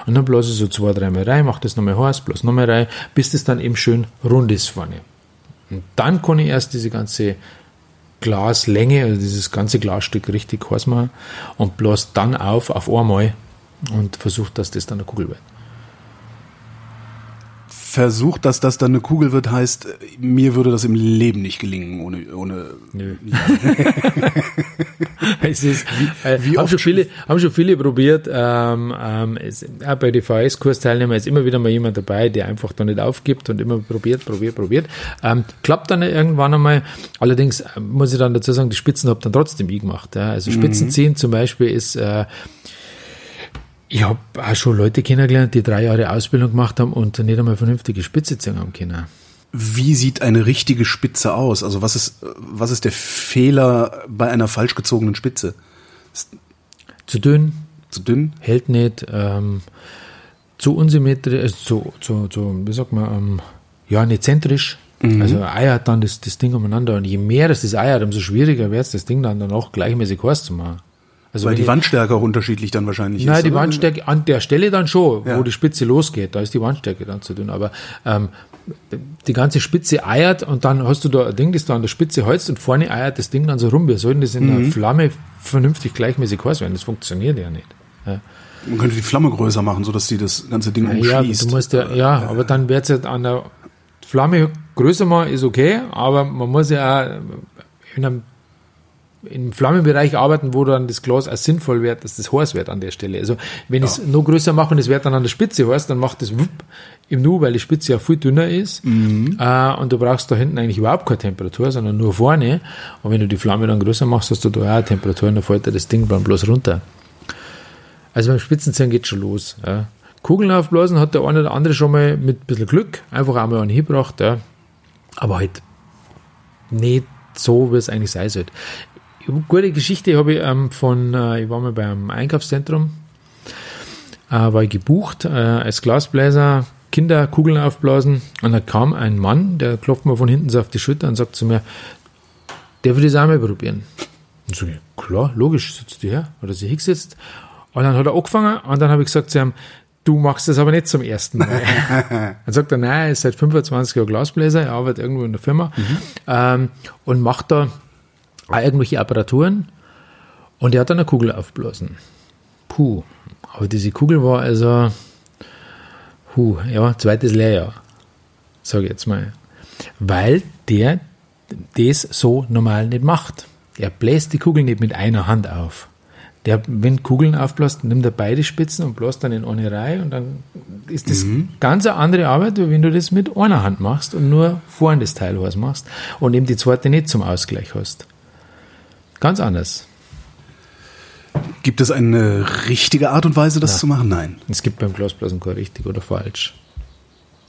Und dann blase ich so zwei, dreimal rein, mache das nochmal heiß, bloß nochmal rein, bis das dann eben schön rund ist vorne. Und dann kann ich erst diese ganze Glaslänge, also dieses ganze Glasstück richtig heiß machen und bloß dann auf, auf einmal und versuche, dass das dann eine Kugel wird. Versucht, dass das dann eine Kugel wird, heißt, mir würde das im Leben nicht gelingen, ohne, ohne. Nö. es ist, äh, wie haben, schon viele, haben schon viele probiert. Ähm, ähm, es, auch bei den VS-Kursteilnehmern ist immer wieder mal jemand dabei, der einfach da nicht aufgibt und immer probiert, probiert, probiert. Ähm, klappt dann irgendwann einmal. Allerdings äh, muss ich dann dazu sagen, die Spitzen habe dann trotzdem ich gemacht. Ja. Also Spitzenziehen mhm. zum Beispiel ist äh, ich habe auch schon Leute kennengelernt, die drei Jahre Ausbildung gemacht haben und nicht einmal vernünftige Spitze ziehen haben können. Wie sieht eine richtige Spitze aus? Also was ist, was ist der Fehler bei einer falsch gezogenen Spitze? Zu dünn. Zu dünn? Hält nicht. Ähm, zu unsymmetrisch, also zu, zu, zu, wie sagt man, ähm, ja, nicht zentrisch. Mhm. Also eiert dann das, das Ding umeinander. Und je mehr das, das eiert, umso schwieriger wird es, das Ding dann, dann auch gleichmäßig heiß zu machen. Also Weil die Wandstärke auch unterschiedlich dann wahrscheinlich nein, ist. Nein, die oder? Wandstärke an der Stelle dann schon, ja. wo die Spitze losgeht, da ist die Wandstärke dann zu dünn. Aber ähm, die ganze Spitze eiert und dann hast du da ein Ding, das da an der Spitze holst und vorne eiert das Ding dann so rum. Wir sollten das in mhm. der Flamme vernünftig gleichmäßig heiß werden. Das funktioniert ja nicht. Ja. Man könnte die Flamme größer machen, sodass die das ganze Ding umschließt. Ja, du musst ja, ja, aber dann wird es ja an der Flamme größer machen, ist okay, aber man muss ja auch in einem im Flammenbereich arbeiten, wo dann das Glas als sinnvoll wird, dass das heiß wird an der Stelle. Also wenn ja. ich es noch größer mache und es wird dann an der Spitze heiß, dann macht das wupp im Nu, weil die Spitze ja viel dünner ist mhm. äh, und du brauchst da hinten eigentlich überhaupt keine Temperatur, sondern nur vorne. Und wenn du die Flamme dann größer machst, hast du da auch eine Temperatur und dann fällt das Ding dann bloß runter. Also beim Spitzenziehen geht schon los. Ja. Kugeln aufblasen hat der eine oder andere schon mal mit ein bisschen Glück einfach einmal angebracht, ja. aber halt nicht so, wie es eigentlich sein sollte gute Geschichte habe ich ähm, von, äh, ich war mal beim Einkaufszentrum, äh, war ich gebucht äh, als Glasbläser, Kinder Kugeln aufblasen und da kam ein Mann, der klopft mir von hinten so auf die Schulter und sagt zu mir, der würde das auch mal probieren. Und so, klar, logisch, sitzt du her, oder sie hingesetzt. Und dann hat er angefangen und dann habe ich gesagt zu ihm, du machst das aber nicht zum ersten Mal. dann sagt er, nein, er ist seit 25 Jahren Glasbläser, er arbeitet irgendwo in der Firma mhm. ähm, und macht da irgendwelche Apparaturen und er hat dann eine Kugel aufblasen. Puh, aber diese Kugel war also, puh, ja, zweites Lehrjahr, sage ich jetzt mal. Weil der das so normal nicht macht. Er bläst die Kugel nicht mit einer Hand auf. Der, wenn Kugeln aufbläst, nimmt er beide Spitzen und bläst dann in eine Reihe und dann ist das mhm. ganz eine andere Arbeit, wie wenn du das mit einer Hand machst und nur vorne das Teil was machst und eben die zweite nicht zum Ausgleich hast. Ganz anders. Gibt es eine richtige Art und Weise, das Nein. zu machen? Nein. Es gibt beim Glasblasen kein richtig oder falsch.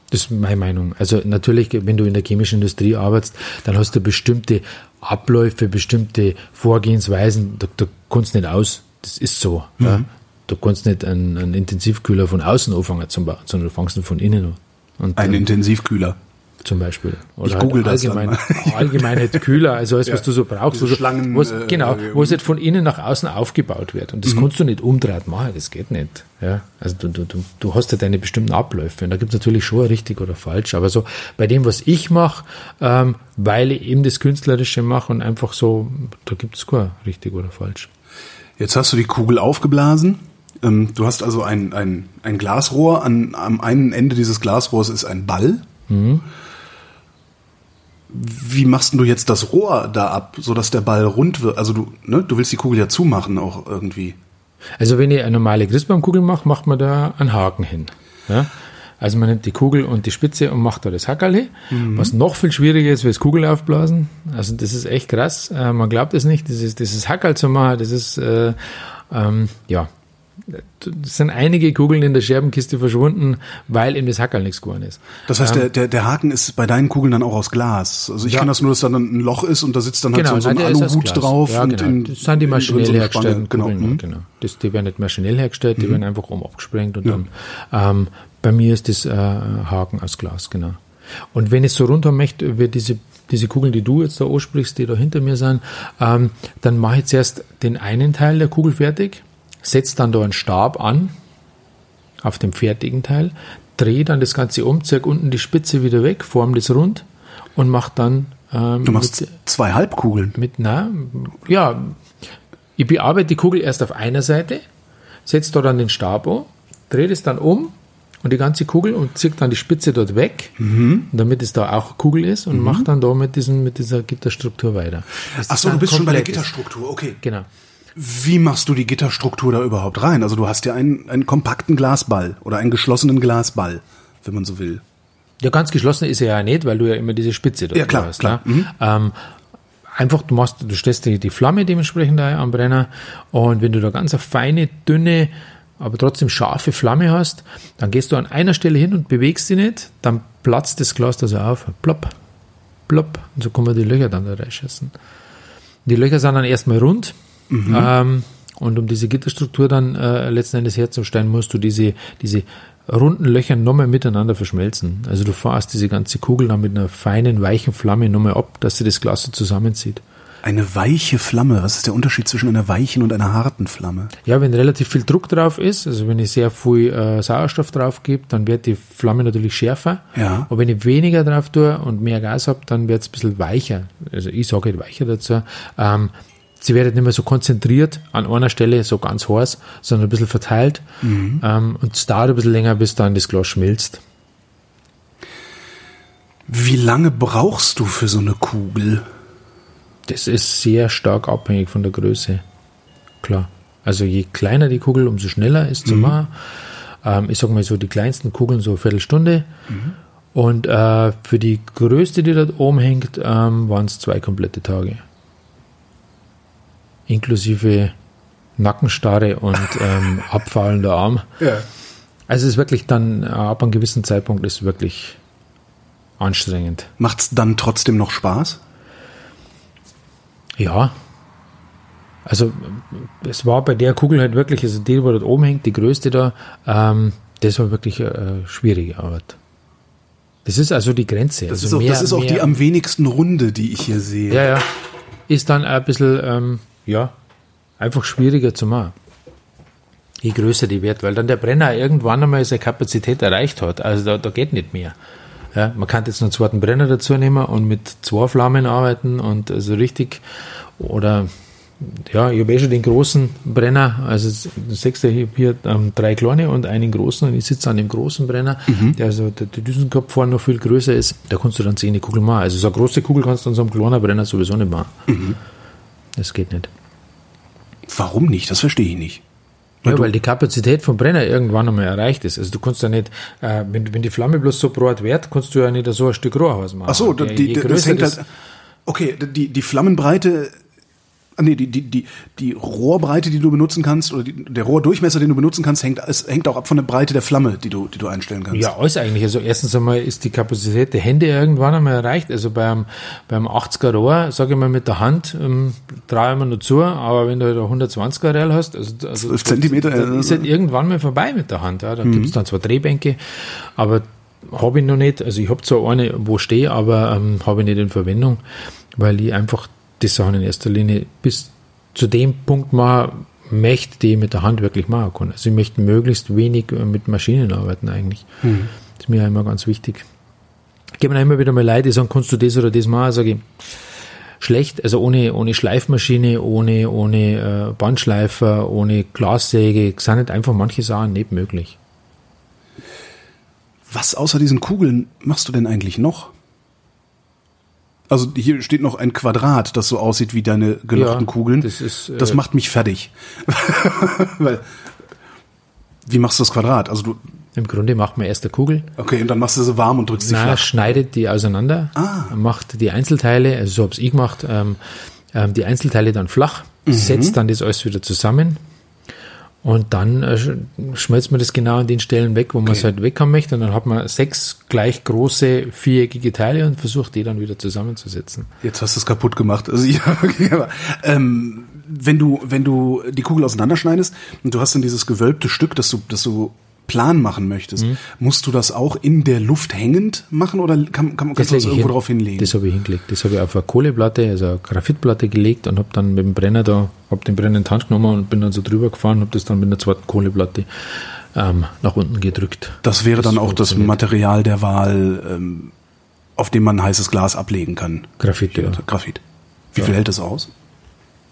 Das ist meine Meinung. Also natürlich, wenn du in der chemischen Industrie arbeitest, dann hast du bestimmte Abläufe, bestimmte Vorgehensweisen, da, da kannst du nicht aus. Das ist so. Mhm. Ja. Du kannst nicht einen, einen, Intensivkühler von außen anfangen zum sondern du fängst ihn von innen an. Ein Intensivkühler zum Beispiel. Oder ich halt google das allgemein, allgemein halt kühler, also alles, ja. was du so brauchst. Also, Schlangen, was, äh, genau, wo es halt von innen nach außen aufgebaut wird. Und das mhm. kannst du nicht umdreht machen, das geht nicht. Ja, also du, du, du, du hast ja deine bestimmten Abläufe. Und da gibt es natürlich schon richtig oder falsch. Aber so bei dem, was ich mache, ähm, weil ich eben das Künstlerische mache und einfach so, da gibt es kein richtig oder falsch. Jetzt hast du die Kugel aufgeblasen. Ähm, du hast also ein, ein, ein Glasrohr. An, am einen Ende dieses Glasrohrs ist ein Ball. Mhm wie machst du jetzt das Rohr da ab, sodass der Ball rund wird? Also du, ne, du willst die Kugel ja zumachen auch irgendwie. Also wenn ich eine normale Christbaumkugel mache, macht man da einen Haken hin. Ja? Also man nimmt die Kugel und die Spitze und macht da das Hackerli. Mhm. Was noch viel schwieriger ist, wie das Kugel aufblasen. Also das ist echt krass. Äh, man glaubt es nicht. Das ist, das ist Hackerl zu machen. Das ist, äh, ähm, ja, sind einige Kugeln in der Scherbenkiste verschwunden, weil eben das Hackerl nichts geworden ist. Das heißt, ähm, der, der, der Haken ist bei deinen Kugeln dann auch aus Glas. Also ich ja. kenne das nur, dass da dann ein Loch ist und da sitzt dann halt genau, so, so ein Aluhut drauf. Ja, genau. In, das sind die maschinell so hergestellten genau. Kugeln. Mhm. genau. Das, die werden nicht maschinell hergestellt, die mhm. werden einfach oben abgesprengt und ja. dann ähm, bei mir ist das äh, Haken aus Glas, genau. Und wenn ich so runter möchte, wird diese diese Kugeln, die du jetzt da ansprichst, die da hinter mir sind, ähm, dann mache ich zuerst den einen Teil der Kugel fertig setze dann da einen Stab an auf dem fertigen Teil, drehe dann das Ganze um, ziehe unten die Spitze wieder weg, form das rund und mache dann. Ähm, du machst mit, zwei Halbkugeln. Mit, na, ja, ich bearbeite die Kugel erst auf einer Seite, setzt da dann den Stab an, dreht es dann um und die ganze Kugel und zieht dann die Spitze dort weg, Mhm. damit es da auch Kugel ist und macht dann da mit, diesen, mit dieser Gitterstruktur weiter. Das Ach ist so, du bist schon bei der. Gitterstruktur, okay. Genau. Wie machst du die Gitterstruktur da überhaupt rein? Also du hast ja einen, einen kompakten Glasball oder einen geschlossenen Glasball, wenn man so will. Ja, ganz geschlossen ist er ja nicht, weil du ja immer diese Spitze dort Ja, klar, hast. klar. Mhm. Ne? Ähm, einfach, du machst, du stellst die, die Flamme dementsprechend ein am Brenner und wenn du da ganz eine feine, dünne, aber trotzdem scharfe Flamme hast, dann gehst du an einer Stelle hin und bewegst sie nicht, dann platzt das Glas da so auf, plopp, plopp, und so man die Löcher dann da reinschießen. Die Löcher sind dann erstmal rund. Ähm, und um diese Gitterstruktur dann äh, letzten Endes herzustellen, musst du diese, diese runden Löcher nochmal miteinander verschmelzen. Also du fahrst diese ganze Kugel dann mit einer feinen, weichen Flamme nochmal ab, dass sie das Glas so zusammenzieht. Eine weiche Flamme, was ist der Unterschied zwischen einer weichen und einer harten Flamme? Ja, wenn relativ viel Druck drauf ist, also wenn ich sehr viel äh, Sauerstoff drauf gebe, dann wird die Flamme natürlich schärfer. Ja. Aber wenn ich weniger drauf tue und mehr Gas habe, dann wird es ein bisschen weicher. Also ich sage halt weicher dazu. Ähm, sie wird nicht mehr so konzentriert an einer Stelle, so ganz heiß, sondern ein bisschen verteilt. Ähm, und es dauert ein bisschen länger, bis dann das Glas schmilzt. Wie lange brauchst du für so eine Kugel? Das ist sehr stark abhängig von der Größe. Klar. Also je kleiner die Kugel, umso schneller ist zu machen. Ähm, ich sage mal so, die kleinsten Kugeln so eine Viertelstunde. Und äh, für die größte, die dort oben hängt, ähm, waren es zwei komplette Tage. Inklusive Nackenstarre und ähm, abfallender Arm. Ja. Also es ist wirklich dann, äh, ab einem gewissen Zeitpunkt ist es wirklich anstrengend. Macht's dann trotzdem noch Spaß? Ja. Also es war bei der Kugel halt wirklich, also die, die dort oben hängt, die größte da, ähm, das war wirklich eine schwierige Arbeit. Das ist also die Grenze. Das, also ist, auch, mehr- das ist auch die am wenigsten runde, die ich hier sehe. Ja, ja. Ist dann ein bisschen, ähm, ja, einfach schwieriger zu machen. Je größer die wird, weil dann der Brenner irgendwann einmal seine Kapazität erreicht hat. Also da, da geht nicht mehr. Ja, man kann jetzt einen zweiten Brenner dazu nehmen und mit zwei Flammen arbeiten und also richtig oder ja, ich habe eh schon den großen Brenner, also du siehst ja hier, ähm, drei kleine und einen großen und ich sitze an dem großen Brenner, der also der, der Düsenkopf vorne noch viel größer ist, da kannst du dann zehn Kugel machen. Also so eine große Kugel kannst du an so einem kleinen Brenner sowieso nicht machen. Das geht nicht. Warum nicht? Das verstehe ich nicht. Ja, weil die Kapazität vom Brenner irgendwann einmal erreicht ist. Also du kannst ja nicht, äh, wenn, wenn die Flamme bloß so breit wird, kannst du ja nicht so ein Stück Rohrhaus machen. Ach so, die, die, das hängt halt. Okay, die, die Flammenbreite. Ah, Nee, die, die, die, die Rohrbreite, die du benutzen kannst, oder die, der Rohrdurchmesser, den du benutzen kannst, hängt, es hängt auch ab von der Breite der Flamme, die du, die du einstellen kannst. Ja, alles eigentlich. Also erstens einmal ist die Kapazität der Hände irgendwann einmal erreicht. Also beim, beim 80er Rohr, sage ich mal, mit der Hand ähm, traue ich mir nur zu, aber wenn du halt ein 120er Rail hast, also, also 12 Zentimeter, dann ist halt irgendwann mal vorbei mit der Hand. Ja. Dann gibt's dann zwar Drehbänke, aber habe ich noch nicht. Also ich habe zwar eine, wo ich stehe, aber ähm, habe ich nicht in Verwendung, weil ich einfach die Sachen in erster Linie bis zu dem Punkt machen möchte, die ich mit der Hand wirklich machen kann. Also ich möchte möglichst wenig mit Maschinen arbeiten eigentlich. Das ist mir ja immer ganz wichtig. Ich gebe mir immer wieder mal Leute, die sagen, kannst du das oder das machen? Sage ich, schlecht, also ohne, ohne Schleifmaschine, ohne, ohne äh, Bandschleifer, ohne Glassäge, sind nicht einfach manche Sachen nicht möglich. Was außer diesen Kugeln machst du denn eigentlich noch? Also hier steht noch ein Quadrat, das so aussieht wie deine gelochten Ja, Kugeln. das ist, äh, das macht mich fertig. Weil, wie machst du das Quadrat? Also du, Im Grunde macht man erst eine Kugel, okay, und dann machst du sie warm und drückst sie na, flach. schneidet die auseinander, Ah. macht die Einzelteile, also so habe ich gemacht, ähm, ähm, die Einzelteile dann flach, Mhm. setzt dann das alles wieder zusammen und dann äh, sch- schmelzt man das genau an den Stellen weg, wo man es halt weg haben möchte und dann hat man sechs gleich große viereckige Teile und versucht die dann wieder zusammenzusetzen. Jetzt hast du es kaputt gemacht. Also ja, okay, aber, ähm, wenn du wenn du die Kugel auseinanderschneidest und du hast dann dieses gewölbte Stück, das du das du plan machen möchtest, Mhm. musst du das auch in der Luft hängend machen oder kann, kann, kannst du das lege ich irgendwo hin. drauf hinlegen? Das habe ich hingelegt. Das habe ich auf eine Kohleplatte, also eine Graphitplatte gelegt und habe dann mit dem Brenner da, habe den Brenner in die Hand genommen und bin dann so drüber gefahren, habe das dann mit einer zweiten Kohleplatte ähm, nach unten gedrückt. Das wäre dann auch das. Material der Wahl, ähm, auf dem man heißes Glas ablegen kann. Graphit, ja. Graphit. Wie viel hält das aus?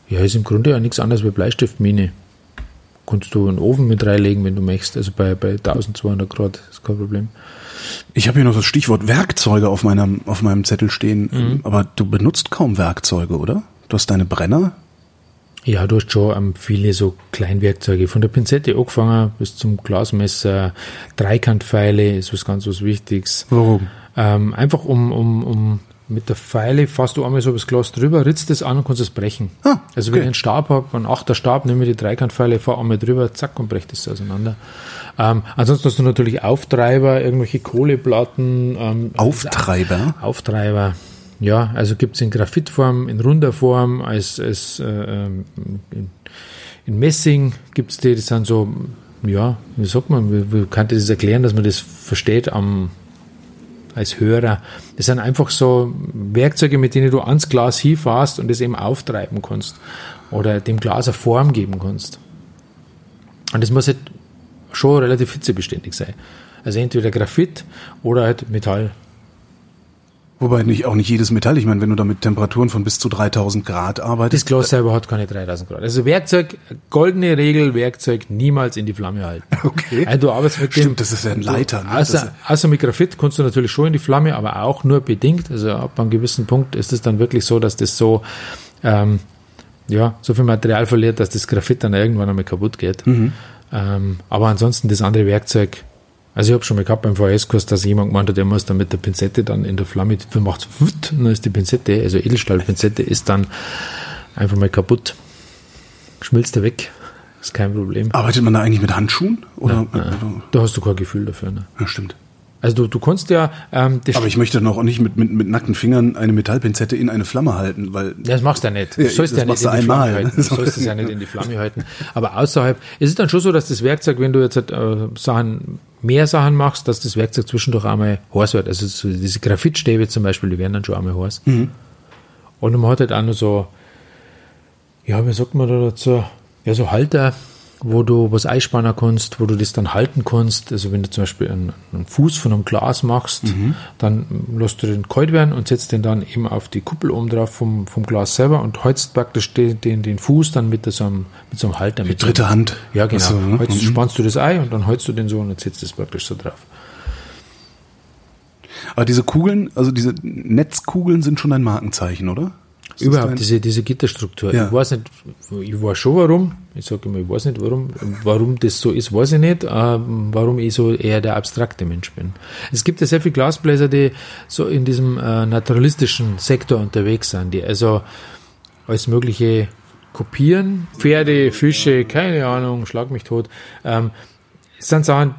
Ja, ist im Grunde ja nichts anderes wie Bleistiftmine. Kannst du einen Ofen mit reinlegen, wenn du möchtest. Also bei, bei 1200 Grad ist kein Problem. Ich habe hier noch das Stichwort Werkzeuge auf meinem, auf meinem Zettel stehen. Mhm. Aber du benutzt kaum Werkzeuge, oder? Du hast deine Brenner. Ja, du hast schon ähm, viele so Kleinwerkzeuge. Von der Pinzette angefangen bis zum Glasmesser, Dreikantpfeile ist was ganz was Wichtiges. Warum? Ähm, einfach um, um, um mit der Pfeile fasst du einmal so das Glas drüber, ritzt es an und kannst es brechen. Ah, also wenn ich einen Stab habe, einen achter Stab, nehme ich die Dreikantpfeile, fahr einmal drüber, zack und breche das auseinander. Ähm, ansonsten hast du natürlich Auftreiber, irgendwelche Kohleplatten. Ähm, Auftreiber? Auftreiber. Ja, also gibt es in Graphitform, in runder Form, als, als äh, ähm, in, in Messing gibt es die, das sind so, ja, wie sagt man, wie, wie kann das erklären, dass man das versteht am als Hörer. Das sind einfach so Werkzeuge, mit denen du ans Glas hinfährst und es eben auftreiben kannst oder dem Glas eine Form geben kannst. Und das muss halt schon relativ hitzebeständig sein. Also entweder Graphit oder halt Metall. Wobei nicht, auch nicht jedes Metall. Ich meine, wenn du da mit Temperaturen von bis zu 3000 Grad arbeitest. Das Glas selber hat keine 3000 Grad. Also Werkzeug, goldene Regel, Werkzeug niemals in die Flamme halten. Okay. Also du arbeitest mit dem. Stimmt, das ist ja ein Leiter. Ne? Außer, außer mit Graphit kannst du natürlich schon in die Flamme, aber auch nur bedingt. Also ab einem gewissen Punkt ist es dann wirklich so, dass das so, ähm, ja, so viel Material verliert, dass das Graphit dann irgendwann einmal kaputt geht. Mhm. Ähm, aber ansonsten das andere Werkzeug, also ich habe schon mal gehabt beim VHS-Kurs, dass jemand gemeint hat, der muss dann mit der Pinzette dann in der Flamme, macht und dann ist die Pinzette, also Edelstahlpinzette, ist dann einfach mal kaputt. Schmilzt er weg. Ist kein Problem. Arbeitet man da eigentlich mit Handschuhen? Oder, ja, ja. Da hast du kein Gefühl dafür. Ne? Ja, stimmt. Also du, du kannst ja. Ähm, Aber ich möchte noch nicht mit, mit, mit nackten Fingern eine Metallpinzette in eine Flamme halten, weil. Das machst du ja nicht. Du ja, sollst ja nicht in die einmal. Flamme halten. Du sollst es ja nicht in die Flamme halten. Aber außerhalb ist es dann schon so, dass das Werkzeug, wenn du jetzt äh, Sachen, mehr Sachen machst, dass das Werkzeug zwischendurch einmal heiß wird. Also so diese Graphitstäbe zum Beispiel, die werden dann schon einmal heiß. Mhm. Und man hat halt auch noch so, ja, wie sagt man da dazu? Ja, so Halter, wo du was einspannen kannst, wo du das dann halten kannst. Also wenn du zum Beispiel einen, einen Fuß von einem Glas machst, mhm. dann lässt du den kalt werden und setzt den dann eben auf die Kuppel oben drauf vom, vom Glas selber und holst praktisch den, den, den Fuß dann mit so einem, mit so einem Halter. Die mit dritte so, Hand. Ja, genau. So, ne? Holst, mhm. Spannst du das Ei und dann holst du den so und dann setzt das praktisch so drauf. Aber diese Kugeln, also diese Netzkugeln sind schon ein Markenzeichen, oder? Ist Überhaupt diese, diese Gitterstruktur. Ja. Ich weiß nicht, ich weiß schon warum. Ich sage immer, ich weiß nicht warum. Warum das so ist, weiß ich nicht. Äh, warum ich so eher der abstrakte Mensch bin. Es gibt ja sehr viele Glasbläser, die so in diesem äh, naturalistischen Sektor unterwegs sind, die also alles Mögliche kopieren. Pferde, Fische, keine Ahnung, schlag mich tot. Ähm, es sind Sachen,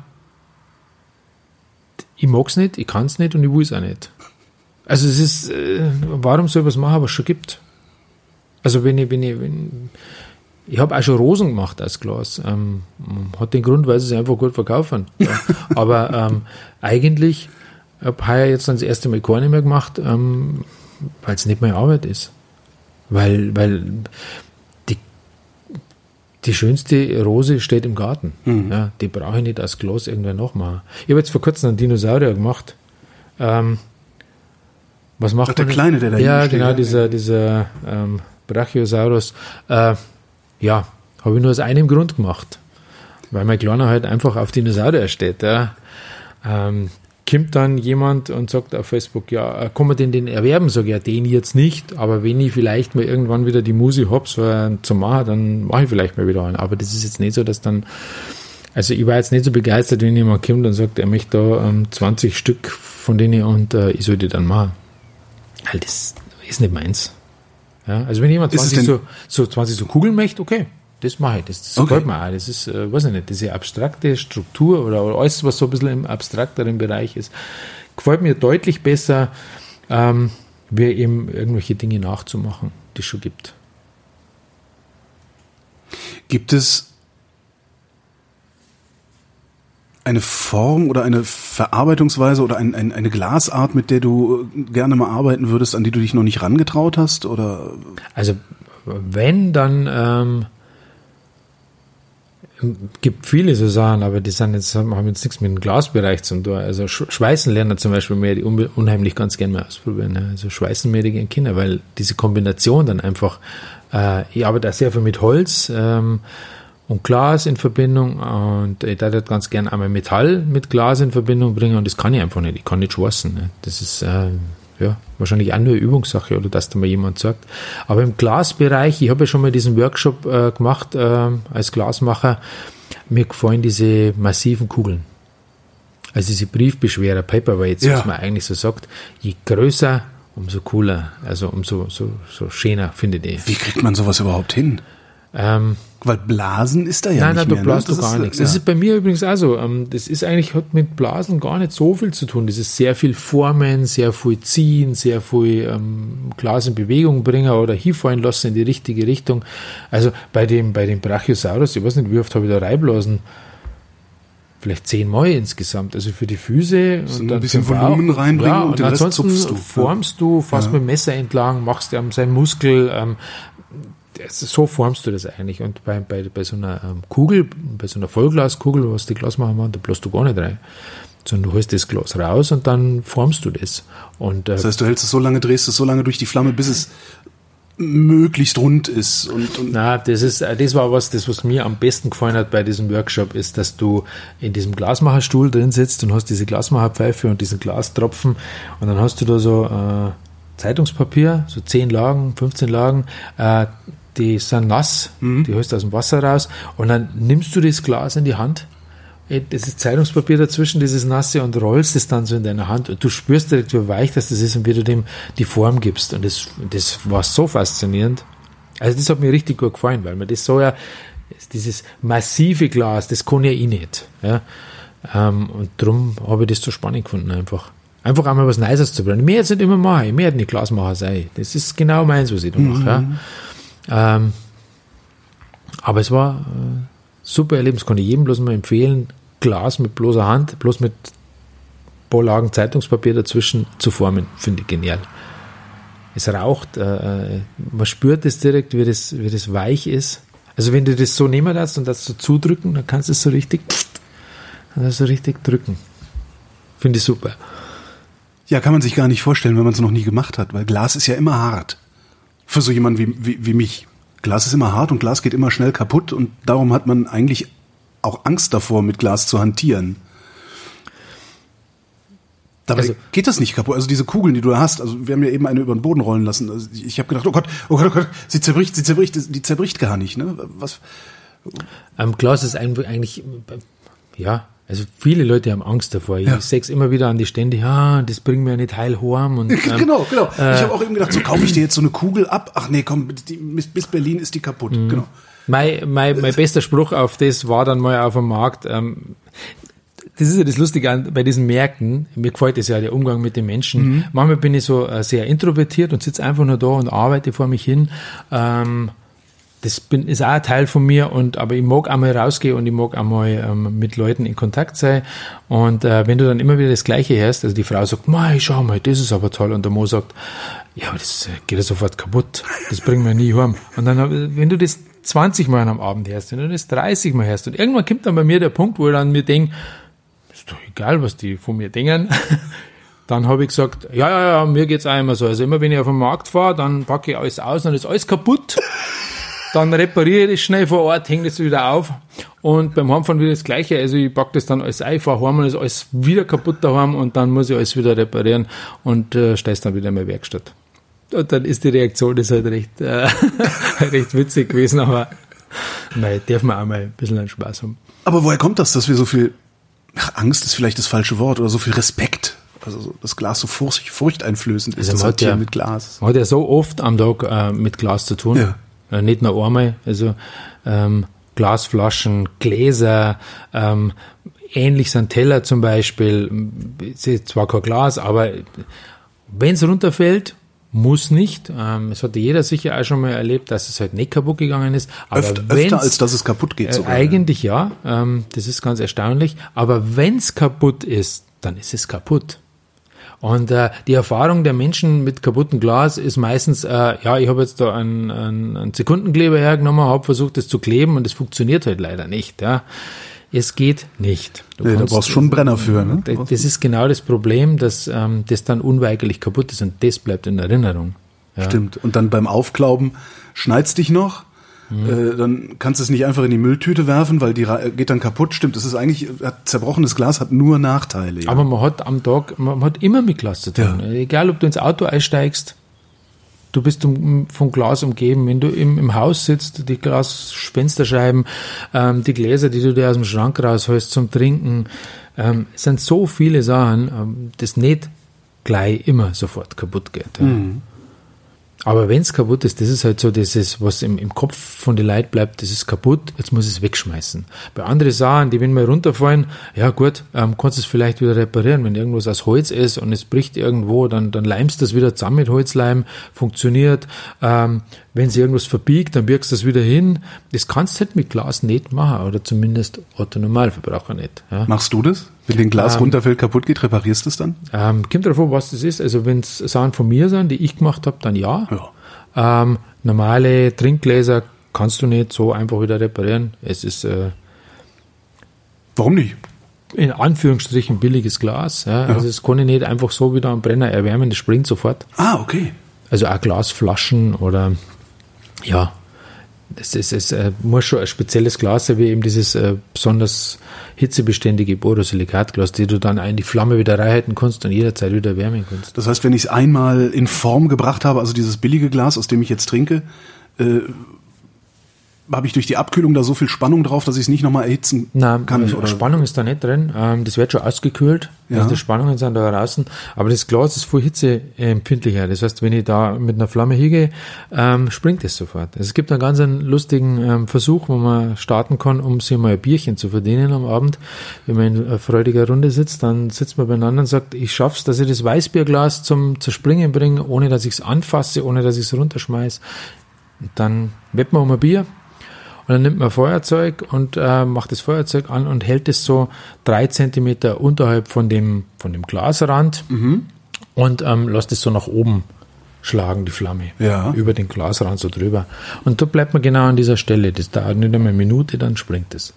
ich mag es nicht, ich kann es nicht und ich will es auch nicht. Also es ist, äh, warum soll ich was machen, was es schon gibt? Also wenn ich, wenn ich, wenn, ich habe auch schon Rosen gemacht als Glas. Ähm, hat den Grund, weil sie sich einfach gut verkaufen. Ja. Aber ähm, eigentlich habe ich jetzt dann das erste Mal keine mehr gemacht, ähm, weil es nicht meine Arbeit ist. Weil, weil die, die schönste Rose steht im Garten. Mhm. Ja, die brauche ich nicht als Glas irgendwann noch machen. Ich habe jetzt vor kurzem einen Dinosaurier gemacht. Ähm, was macht Ach, der Kleine, der da Ja, steht, genau, dieser, dieser ähm, Brachiosaurus. Äh, ja, habe ich nur aus einem Grund gemacht. Weil mein Kleiner halt einfach auf Dinosaurier steht. Ja. Ähm, kommt dann jemand und sagt auf Facebook, ja, äh, kann man den, den erwerben? Sag ich, ja, den jetzt nicht, aber wenn ich vielleicht mal irgendwann wieder die Musi hab, so zu machen, dann mache ich vielleicht mal wieder einen. Aber das ist jetzt nicht so, dass dann, also ich war jetzt nicht so begeistert, wenn jemand kommt und sagt, er möchte da ähm, 20 Stück von denen und äh, ich soll die dann machen halt, das ist nicht meins. Ja, also wenn jemand 20 so, so 20 so Kugeln möchte, okay, das mache ich, das, das okay. gefällt mir auch. Das ist, äh, weiß ich nicht, diese abstrakte Struktur oder, oder alles, was so ein bisschen im abstrakteren Bereich ist, gefällt mir deutlich besser, ähm, wie eben irgendwelche Dinge nachzumachen, die es schon gibt. Gibt es eine Form oder eine Verarbeitungsweise oder ein, ein, eine Glasart, mit der du gerne mal arbeiten würdest, an die du dich noch nicht rangetraut hast? Oder? Also wenn, dann ähm, gibt viele so Sachen, aber die sind jetzt, haben jetzt nichts mit dem Glasbereich zu tun. Also Schweißen lernen zum Beispiel mehr die unheimlich ganz gerne mal ausprobieren. Also Schweißen mehr die Kinder, weil diese Kombination dann einfach, äh, ich arbeite auch sehr viel mit Holz, ähm, und Glas in Verbindung und ich würde ganz gern einmal Metall mit Glas in Verbindung bringen und das kann ich einfach nicht. Ich kann nicht schwarzen. Ne? Das ist äh, ja, wahrscheinlich auch nur eine Übungssache oder dass da mal jemand sagt. Aber im Glasbereich, ich habe ja schon mal diesen Workshop äh, gemacht äh, als Glasmacher, mir gefallen diese massiven Kugeln. Also diese Briefbeschwerer, Paperweights, ja. was man eigentlich so sagt, je größer, umso cooler, also umso so, so schöner, finde ich. Wie kriegt man sowas überhaupt hin? Ähm, Weil Blasen ist da ja nein, nicht nein, mehr. Nein, du blasst ne? du gar ist, nichts. Ja. Das ist bei mir übrigens auch so. Ähm, das ist eigentlich, hat mit Blasen gar nicht so viel zu tun. Das ist sehr viel Formen, sehr viel ziehen, sehr viel ähm, Glas in Bewegung bringen oder hinfallen lassen in die richtige Richtung. Also bei dem, bei dem Brachiosaurus, ich weiß nicht, wie oft habe ich da Reiblasen vielleicht zehnmal insgesamt. Also für die Füße so und dann ein bisschen Volumen reinbringen ja, und, und den ansonsten Rest zupfst du. formst du fast ja. mit dem Messer entlang, machst ähm, seinen Muskel, ähm, so formst du das eigentlich. Und bei, bei, bei so einer ähm, Kugel, bei so einer Vollglaskugel, was die Glasmacher machen, da bloßt du gar nicht rein. Sondern du holst das Glas raus und dann formst du das. Und, äh, das heißt, du hältst es so lange, drehst es so lange durch die Flamme, bis es möglichst rund ist. Und, und Na, das ist, äh, das war was, das was mir am besten gefallen hat bei diesem Workshop, ist, dass du in diesem Glasmacherstuhl drin sitzt und hast diese Glasmacherpfeife und diesen Glastropfen und dann hast du da so äh, Zeitungspapier, so 10 Lagen, 15 Lagen, äh, die sind nass, mhm. die holst du aus dem Wasser raus und dann nimmst du das Glas in die Hand, äh, das ist Zeitungspapier dazwischen, dieses nasse und rollst es dann so in deiner Hand und du spürst direkt, wie weich das ist und wie du dem die Form gibst und das, das war so faszinierend. Also das hat mir richtig gut gefallen, weil man das so ja, dieses massive Glas, das kann ja ich nicht. Ja? Ähm, und darum habe ich das so spannend gefunden einfach. Einfach einmal was Neues zu bringen. Mehr jetzt nicht immer machen, mehr nicht Glasmacher sein. Das ist genau meins, was ich da mache. Mhm. Ja? Ähm, aber es war äh, super Erlebnis, ich jedem bloß mal empfehlen. Glas mit bloßer Hand, bloß mit paar Lagen Zeitungspapier dazwischen zu formen, finde ich genial. Es raucht, äh, äh, man spürt es direkt, wie das, wie das weich ist. Also wenn du das so nehmen darfst und das so zudrücken, dann kannst du es so richtig, so richtig drücken. Finde ich super. Ja, kann man sich gar nicht vorstellen, wenn man es noch nie gemacht hat, weil Glas ist ja immer hart. Für so jemanden wie, wie, wie mich. Glas ist immer hart und Glas geht immer schnell kaputt und darum hat man eigentlich auch Angst davor, mit Glas zu hantieren. Dabei also, geht das nicht kaputt. Also diese Kugeln, die du da hast, also wir haben ja eben eine über den Boden rollen lassen. Also ich habe gedacht, oh Gott, oh Gott, oh Gott, sie zerbricht, sie zerbricht, die zerbricht gar nicht. Ne? Was? Ähm, Glas ist eigentlich, ja, also viele Leute haben Angst davor. Ich ja. sehe es immer wieder an die Stände, ja, das bringt mir nicht heil heim. Und, ähm, genau, genau. Äh, ich habe auch eben gedacht, so kaufe ich dir jetzt so eine Kugel ab. Ach nee, komm, die, bis Berlin ist die kaputt. Mhm. Genau. Mein, mein, mein bester Spruch auf das war dann mal auf dem Markt. Ähm, das ist ja das Lustige an, bei diesen Märkten. Mir gefällt es ja der Umgang mit den Menschen. Mhm. Manchmal bin ich so äh, sehr introvertiert und sitze einfach nur da und arbeite vor mich hin. Ähm, das bin, ist auch ein Teil von mir und aber ich mag einmal rausgehen und ich mag einmal ähm, mit Leuten in Kontakt sein. Und äh, wenn du dann immer wieder das Gleiche hörst, also die Frau sagt, Mei, schau mal, das ist aber toll. Und der Mo sagt, ja, aber das geht ja sofort kaputt, das bringen wir nie heim. Und dann, wenn du das 20 Mal am Abend hörst, wenn du das 30 Mal hörst und irgendwann kommt dann bei mir der Punkt, wo ich dann mir denke, ist doch egal, was die von mir denken, dann habe ich gesagt, ja, ja, ja, mir geht's auch immer so. Also immer wenn ich auf den Markt fahre, dann packe ich alles aus und ist alles kaputt. Dann repariere ich das schnell vor Ort, hänge das wieder auf und beim Heimfahren wieder das Gleiche. Also ich packe das dann alles ein, fahre heim und ist alles wieder kaputt daheim und dann muss ich alles wieder reparieren und äh, stehst dann wieder in meine Werkstatt. Und dann ist die Reaktion das halt recht, äh, recht witzig gewesen, aber nein, darf man auch mal ein bisschen einen Spaß haben. Aber woher kommt das, dass wir so viel, ach, Angst ist vielleicht das falsche Wort, oder so viel Respekt also das Glas so furcht, furchteinflößend ist, also das hat ja, mit Glas. Man hat ja so oft am Tag äh, mit Glas zu tun. Ja. Äh, nicht nur einmal, also ähm, Glasflaschen, Gläser, ähm, ähnlich sind Teller zum Beispiel, ist zwar kein Glas, aber wenn es runterfällt, muss nicht. Ähm, es hatte jeder sicher auch schon mal erlebt, dass es halt nicht kaputt gegangen ist. Aber öfter, öfter als dass es kaputt geht. Sogar, äh, eigentlich ja. Ähm, das ist ganz erstaunlich. Aber wenn es kaputt ist, dann ist es kaputt. Und äh, die Erfahrung der Menschen mit kaputtem Glas ist meistens, äh, ja, ich habe jetzt da einen, einen, einen Sekundenkleber hergenommen, habe versucht, das zu kleben und es funktioniert halt leider nicht. Ja. Es geht nicht. Du nee, kannst, da brauchst schon einen Brenner für. Ne? Das ist genau das Problem, dass ähm, das dann unweigerlich kaputt ist und das bleibt in Erinnerung. Ja. Stimmt. Und dann beim Aufklauben schneid's dich noch äh, dann kannst du es nicht einfach in die Mülltüte werfen, weil die ra- geht dann kaputt. Stimmt, das ist eigentlich, hat, zerbrochenes Glas hat nur Nachteile. Ja. Aber man hat am Tag, man hat immer mit Glas zu tun. Ja. Egal, ob du ins Auto einsteigst, du bist vom Glas umgeben. Wenn du im, im Haus sitzt, die Glasfensterscheiben, ähm, die Gläser, die du dir aus dem Schrank rausholst zum Trinken, ähm, es sind so viele Sachen, ähm, das nicht gleich immer sofort kaputt geht. Ja. Aber wenn es kaputt ist, das ist halt so, das ist, was im, im Kopf von den Leuten bleibt, das ist kaputt, jetzt muss ich es wegschmeißen. Bei anderen Sachen, die wenn mal runterfallen, ja gut, ähm, kannst du es vielleicht wieder reparieren. Wenn irgendwas aus Holz ist und es bricht irgendwo, dann, dann leimst du das wieder zusammen mit Holzleim, funktioniert. Ähm, wenn sie irgendwas verbiegt, dann birgst du das wieder hin. Das kannst du halt mit Glas nicht machen, oder zumindest Otto Normalverbraucher nicht. Ja. Machst du das? Wenn den Glas Ähm, runterfällt, kaputt geht, reparierst du es dann? Ähm, kommt darauf an, was das ist. Also wenn es Sachen von mir sind, die ich gemacht habe, dann ja. Ja. Ähm, normale Trinkgläser kannst du nicht so einfach wieder reparieren. Es ist äh, Warum nicht? in Anführungsstrichen billiges Glas. Ja. Also es kann ich nicht einfach so wieder am Brenner erwärmen, das springt sofort. Ah, okay. Also auch Glasflaschen oder ja, es, es, es äh, muss schon ein spezielles Glas sein, wie eben dieses äh, besonders hitzebeständige Borosilikatglas, die du dann in die Flamme wieder reinhalten kannst und jederzeit wieder wärmen kannst. Das heißt, wenn ich es einmal in Form gebracht habe, also dieses billige Glas, aus dem ich jetzt trinke, äh, habe ich durch die Abkühlung da so viel Spannung drauf, dass ich es nicht nochmal erhitzen Nein, kann? also Oder? Spannung ist da nicht drin. Ähm, das wird schon ausgekühlt. Ja. Also die Spannungen sind da draußen. Aber das Glas ist voll hitzeempfindlicher. Das heißt, wenn ich da mit einer Flamme hingehe, ähm, springt es sofort. Also es gibt einen ganz einen lustigen ähm, Versuch, wo man starten kann, um sich mal ein Bierchen zu verdienen am Abend. Wenn man in freudiger Runde sitzt, dann sitzt man beieinander und sagt, ich schaff's, dass ich das Weißbierglas zum Zerspringen bringe, ohne dass ich es anfasse, ohne dass ich es runterschmeiß. Und dann wetten wir um ein Bier und dann nimmt man Feuerzeug und äh, macht das Feuerzeug an und hält es so drei Zentimeter unterhalb von dem, von dem Glasrand und ähm, lässt es so nach oben schlagen, die Flamme. Ja. Über den Glasrand so drüber. Und da bleibt man genau an dieser Stelle. Das dauert nicht einmal eine Minute, dann springt es.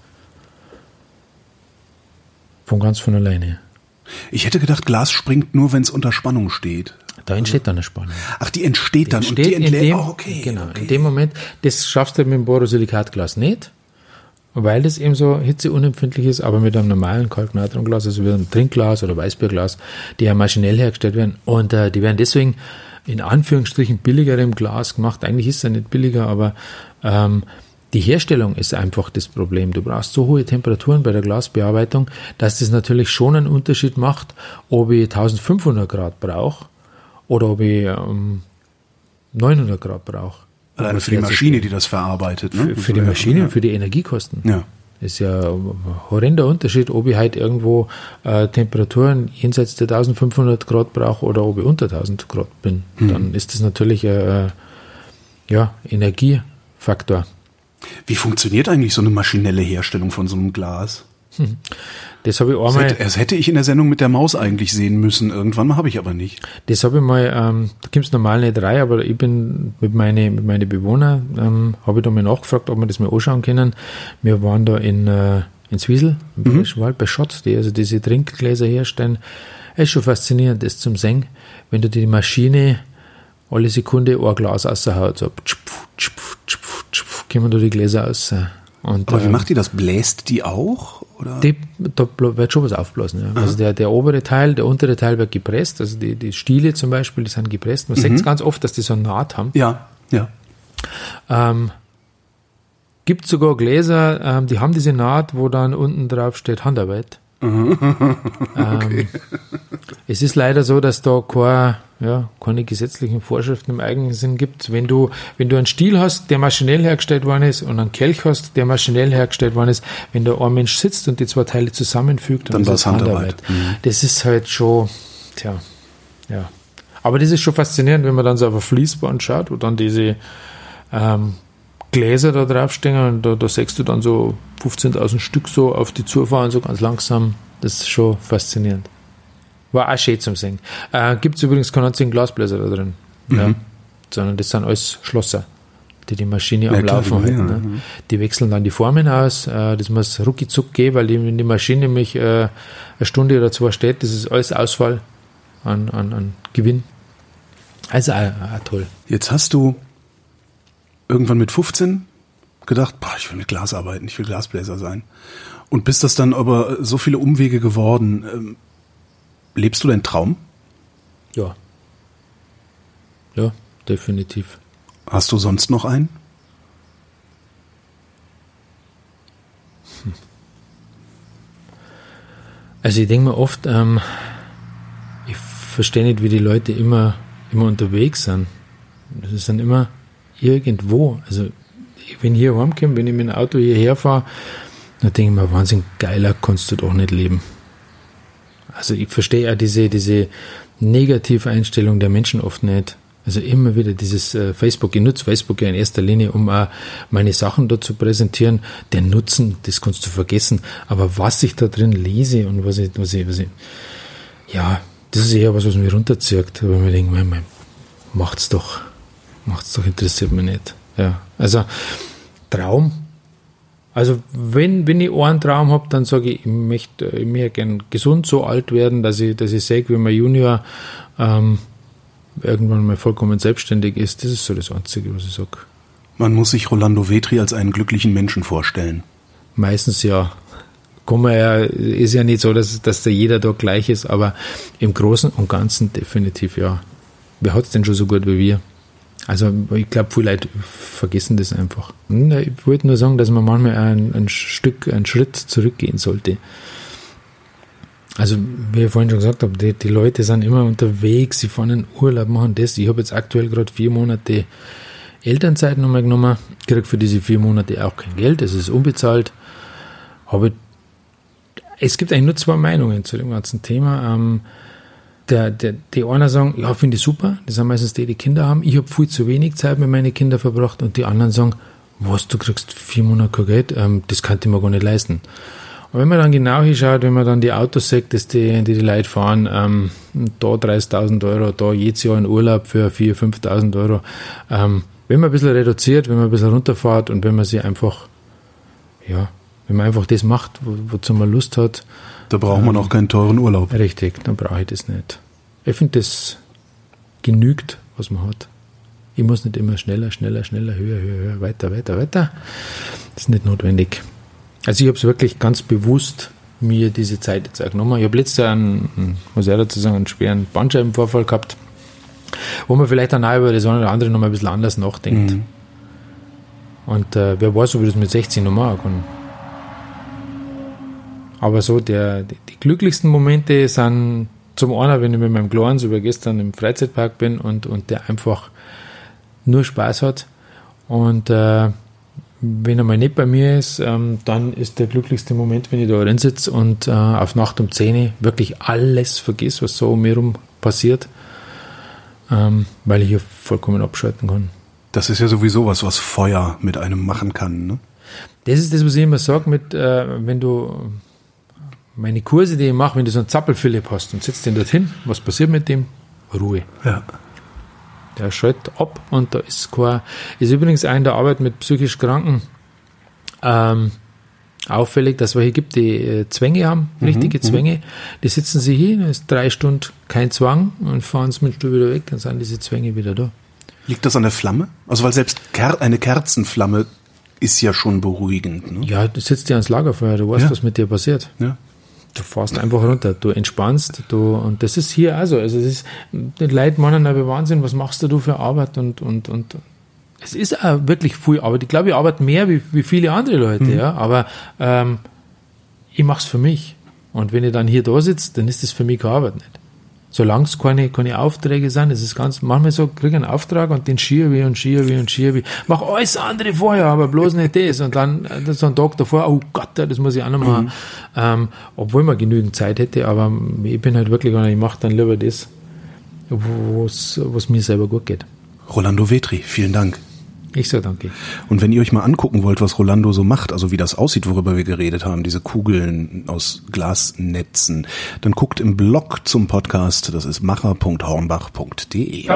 Von ganz von alleine. Ich hätte gedacht, Glas springt nur, wenn es unter Spannung steht. Da entsteht dann eine Spannung. Ach, die entsteht dann und die entlädt. dem, oh, okay. genau, okay. in dem Moment, das schaffst du mit dem Borosilikatglas nicht, weil das eben so hitzeunempfindlich ist, aber mit einem normalen Kalknatriumglas, also wie einem Trinkglas oder Weißbierglas, die ja maschinell hergestellt werden und äh, die werden deswegen in Anführungsstrichen billigerem Glas gemacht. Eigentlich ist es ja nicht billiger, aber ähm, die Herstellung ist einfach das Problem. Du brauchst so hohe Temperaturen bei der Glasbearbeitung, dass das natürlich schon einen Unterschied macht, ob ich 1500 Grad brauche oder ob ich ähm, 900 Grad brauche. Alleine für die Maschine, die das verarbeitet. Ne? Für, für die Maschine und für die Energiekosten. Ja. ist ja ein horrender Unterschied, ob ich halt irgendwo äh, Temperaturen jenseits der 1500 Grad brauche oder ob ich unter 1000 Grad bin. Dann ist das natürlich ein äh, ja, Energiefaktor. Wie funktioniert eigentlich so eine maschinelle Herstellung von so einem Glas? Das habe ich Das einmal, hätte, das hätte ich in der Sendung mit der Maus eigentlich sehen müssen. Irgendwann habe ich aber nicht. das habe ich mal, ähm, da gibt es normal nicht rein, aber ich bin mit meinen mit meine Bewohner, ähm, habe ich da mal nachgefragt, ob wir das mal anschauen können. Wir waren da in, äh, in Zwiesel, im Bayerischen Wald, bei Schott, die also diese Trinkgläser herstellen. Es ist schon faszinierend, das zum Sehen, wenn du die Maschine alle Sekunde ein Glas raushaut, so tschpf, tschpf, tschpf, tschpf, kommen da die Gläser raus. Und, Aber wie ähm, macht die das? Bläst die auch? Oder? die, da wird schon was aufblasen. Ja. Also der, der obere Teil, der untere Teil wird gepresst. Also die, die Stiele zum Beispiel, die sind gepresst. Man sieht es ganz oft, dass die so eine Naht haben. ja, ja. Ähm, gibt sogar Gläser, ähm, die haben diese Naht, wo dann unten drauf steht Handarbeit. ähm, es ist leider so, dass da keine, ja, keine gesetzlichen Vorschriften im eigenen Sinn gibt. Wenn du, wenn du einen Stiel hast, der maschinell hergestellt worden ist, und einen Kelch hast, der maschinell hergestellt worden ist, wenn da ein Mensch sitzt und die zwei Teile zusammenfügt, dann, Dann ist war es Handarbeit. Handarbeit. Das ist halt schon, tja, ja. Aber das ist schon faszinierend, wenn man dann so auf ein Fließband schaut, wo dann diese ähm, Gläser da draufstehen und da, da siehst du dann so 15.000 Stück so auf die zufahren, so ganz langsam. Das ist schon faszinierend. War auch schön zum Sehen. Äh, Gibt es übrigens keine einzigen Glasbläser da drin. Ja. Sondern das sind alles Schlosser, die die Maschine am Ja, klar, Laufen halten. ja, ne? Die wechseln dann die Formen aus. Äh, das muss rucki gehen, weil die, wenn die Maschine nämlich äh, eine Stunde oder zwei steht, das ist alles Ausfall an, an, an Gewinn. Also auch, auch toll. Jetzt hast du irgendwann mit 15 gedacht, boah, ich will mit Glas arbeiten, ich will Glasbläser sein. Und bist das dann aber so viele Umwege geworden. Lebst du deinen Traum? Ja. Ja, definitiv. Hast du sonst noch einen? Also ich denke mir oft, ähm, ich verstehe nicht, wie die Leute immer, immer unterwegs sind. Das sind immer irgendwo. Also wenn ich hier heimkomme, wenn ich mit dem Auto hierher fahre, dann denke ich mir, Wahnsinn, geiler kannst du doch nicht leben. Also ich verstehe ja diese, diese negative Einstellung der Menschen oft nicht. Also immer wieder dieses äh, Facebook, ich nutze Facebook ja in erster Linie, um auch meine Sachen dort zu präsentieren. Der Nutzen, das kannst du vergessen. Aber was ich da drin lese und was ich, was ich, was ich ja, das ist eher was, was mich runterzieht. Aber mir denke, mein, macht's doch, macht's doch, interessiert mich nicht. Ja, also Traum. Also wenn, wenn ich einen Traum habe, dann sage ich, ich möchte, ich möchte gern gesund so alt werden, dass ich, dass ich sehe, wie mein Junior ähm, irgendwann mal vollkommen selbstständig ist. Das ist so das Einzige, was ich sage. Man muss sich Rolando Vetri als einen glücklichen Menschen vorstellen. Meistens ja. Kann man ja, ist ja nicht so, dass, dass da jeder da gleich ist, aber im Großen und Ganzen definitiv ja. Wer hat es denn schon so gut wie wir? Also ich glaube, viele Leute vergessen das einfach. Hm, ich wollte nur sagen, dass man manchmal ein, ein Stück, einen Schritt zurückgehen sollte. Also, wie ich vorhin schon gesagt habe, die, die Leute sind immer unterwegs, sie fahren in Urlaub, machen das. Ich habe jetzt aktuell gerade vier Monate Elternzeit nochmal genommen, kriege für diese vier Monate auch kein Geld, es ist unbezahlt. Habe es gibt eigentlich nur zwei Meinungen zu dem ganzen Thema. Ähm, der, der, die einen sagen, ja, finde ich super, das sind meistens die, die Kinder haben. Ich habe viel zu wenig Zeit mit meinen Kindern verbracht und die anderen sagen, was, du kriegst vier Monate kein Geld, ähm, das kann ich mir gar nicht leisten. Und wenn man dann genau hinschaut, wenn man dann die Autos sieht, dass die, die, die Leute fahren, ähm, da 30.000 Euro, da jedes Jahr in Urlaub für 4.000, 5.000 Euro, ähm, wenn man ein bisschen reduziert, wenn man ein bisschen runterfährt und wenn man sich einfach, ja, wenn man einfach das macht, wo, wozu man Lust hat. Da braucht man ähm, auch keinen teuren Urlaub. Richtig, dann brauche ich das nicht. Ich finde, das genügt, was man hat. Ich muss nicht immer schneller, schneller, schneller, höher, höher, höher, weiter, weiter, weiter. Das ist nicht notwendig. Also ich habe es wirklich ganz bewusst mir diese Zeit jetzt auch genommen. Ich habe letztes Jahr einen, muss ich dazu sagen, einen schweren Bandscheibenvorfall gehabt, wo man vielleicht dann auch über das eine oder andere nochmal ein bisschen anders nachdenkt. Mhm. Und äh, wer weiß, ob ich das mit 16 noch machen kann. Aber so, der, die, die glücklichsten Momente sind zum einen, wenn ich mit meinem Kleinen so wie gestern im Freizeitpark bin und, und der einfach nur Spaß hat. Und äh, wenn er mal nicht bei mir ist, ähm, dann ist der glücklichste Moment, wenn ich da drin sitze und äh, auf Nacht um 10 Uhr wirklich alles vergiss, was so um mich herum passiert, ähm, weil ich hier vollkommen abschalten kann. Das ist ja sowieso was, was Feuer mit einem machen kann. Ne? Das ist das, was ich immer sage, mit, äh, wenn du meine Kurse, die ich mache, wenn du so einen Zappel-Philipp hast und sitzt den dorthin, was passiert mit dem? Ruhe. Ja. Der schaltet ab und da ist kein, ist übrigens auch in der Arbeit mit psychisch Kranken ähm, auffällig, dass es hier gibt, die äh, Zwänge haben, mhm, richtige mhm. Zwänge. Die sitzen sie hier, da ist drei Stunden kein Zwang und fahren sie mit dem Stuhl wieder weg, dann sind diese Zwänge wieder da. Liegt das an der Flamme? Also weil selbst Ker eine Kerzenflamme ist ja schon beruhigend. Ne? Ja, du sitzt ja ans Lagerfeuer, du weißt, ja. was mit dir passiert. Ja. Du fährst einfach runter, du entspannst, du, und das ist hier also, also es ist, die Leute meinen aber Wahnsinn, was machst du für Arbeit und, und, und, es ist auch wirklich viel Arbeit. Ich glaube, ich arbeite mehr wie, wie viele andere Leute, mhm. ja, aber, ähm, ich mach's für mich. Und wenn ich dann hier da sitze, dann ist das für mich keine Arbeit nicht solange es keine, keine Aufträge sind, ist es ganz, manchmal so, kriege einen Auftrag und den schiebe ich und schiebe und schiebe. Mach alles andere vorher, aber bloß nicht das. Und dann, dann so ein Tag davor, oh Gott, das muss ich auch noch machen. Mhm. Ähm, obwohl man genügend Zeit hätte, aber ich bin halt wirklich ich mache dann lieber das, was mir selber gut geht. Rolando Vetri, vielen Dank. Ich sage danke. Und wenn ihr euch mal angucken wollt, was Rolando so macht, also wie das aussieht, worüber wir geredet haben, diese Kugeln aus Glasnetzen, dann guckt im Blog zum Podcast, das ist macher.hornbach.de.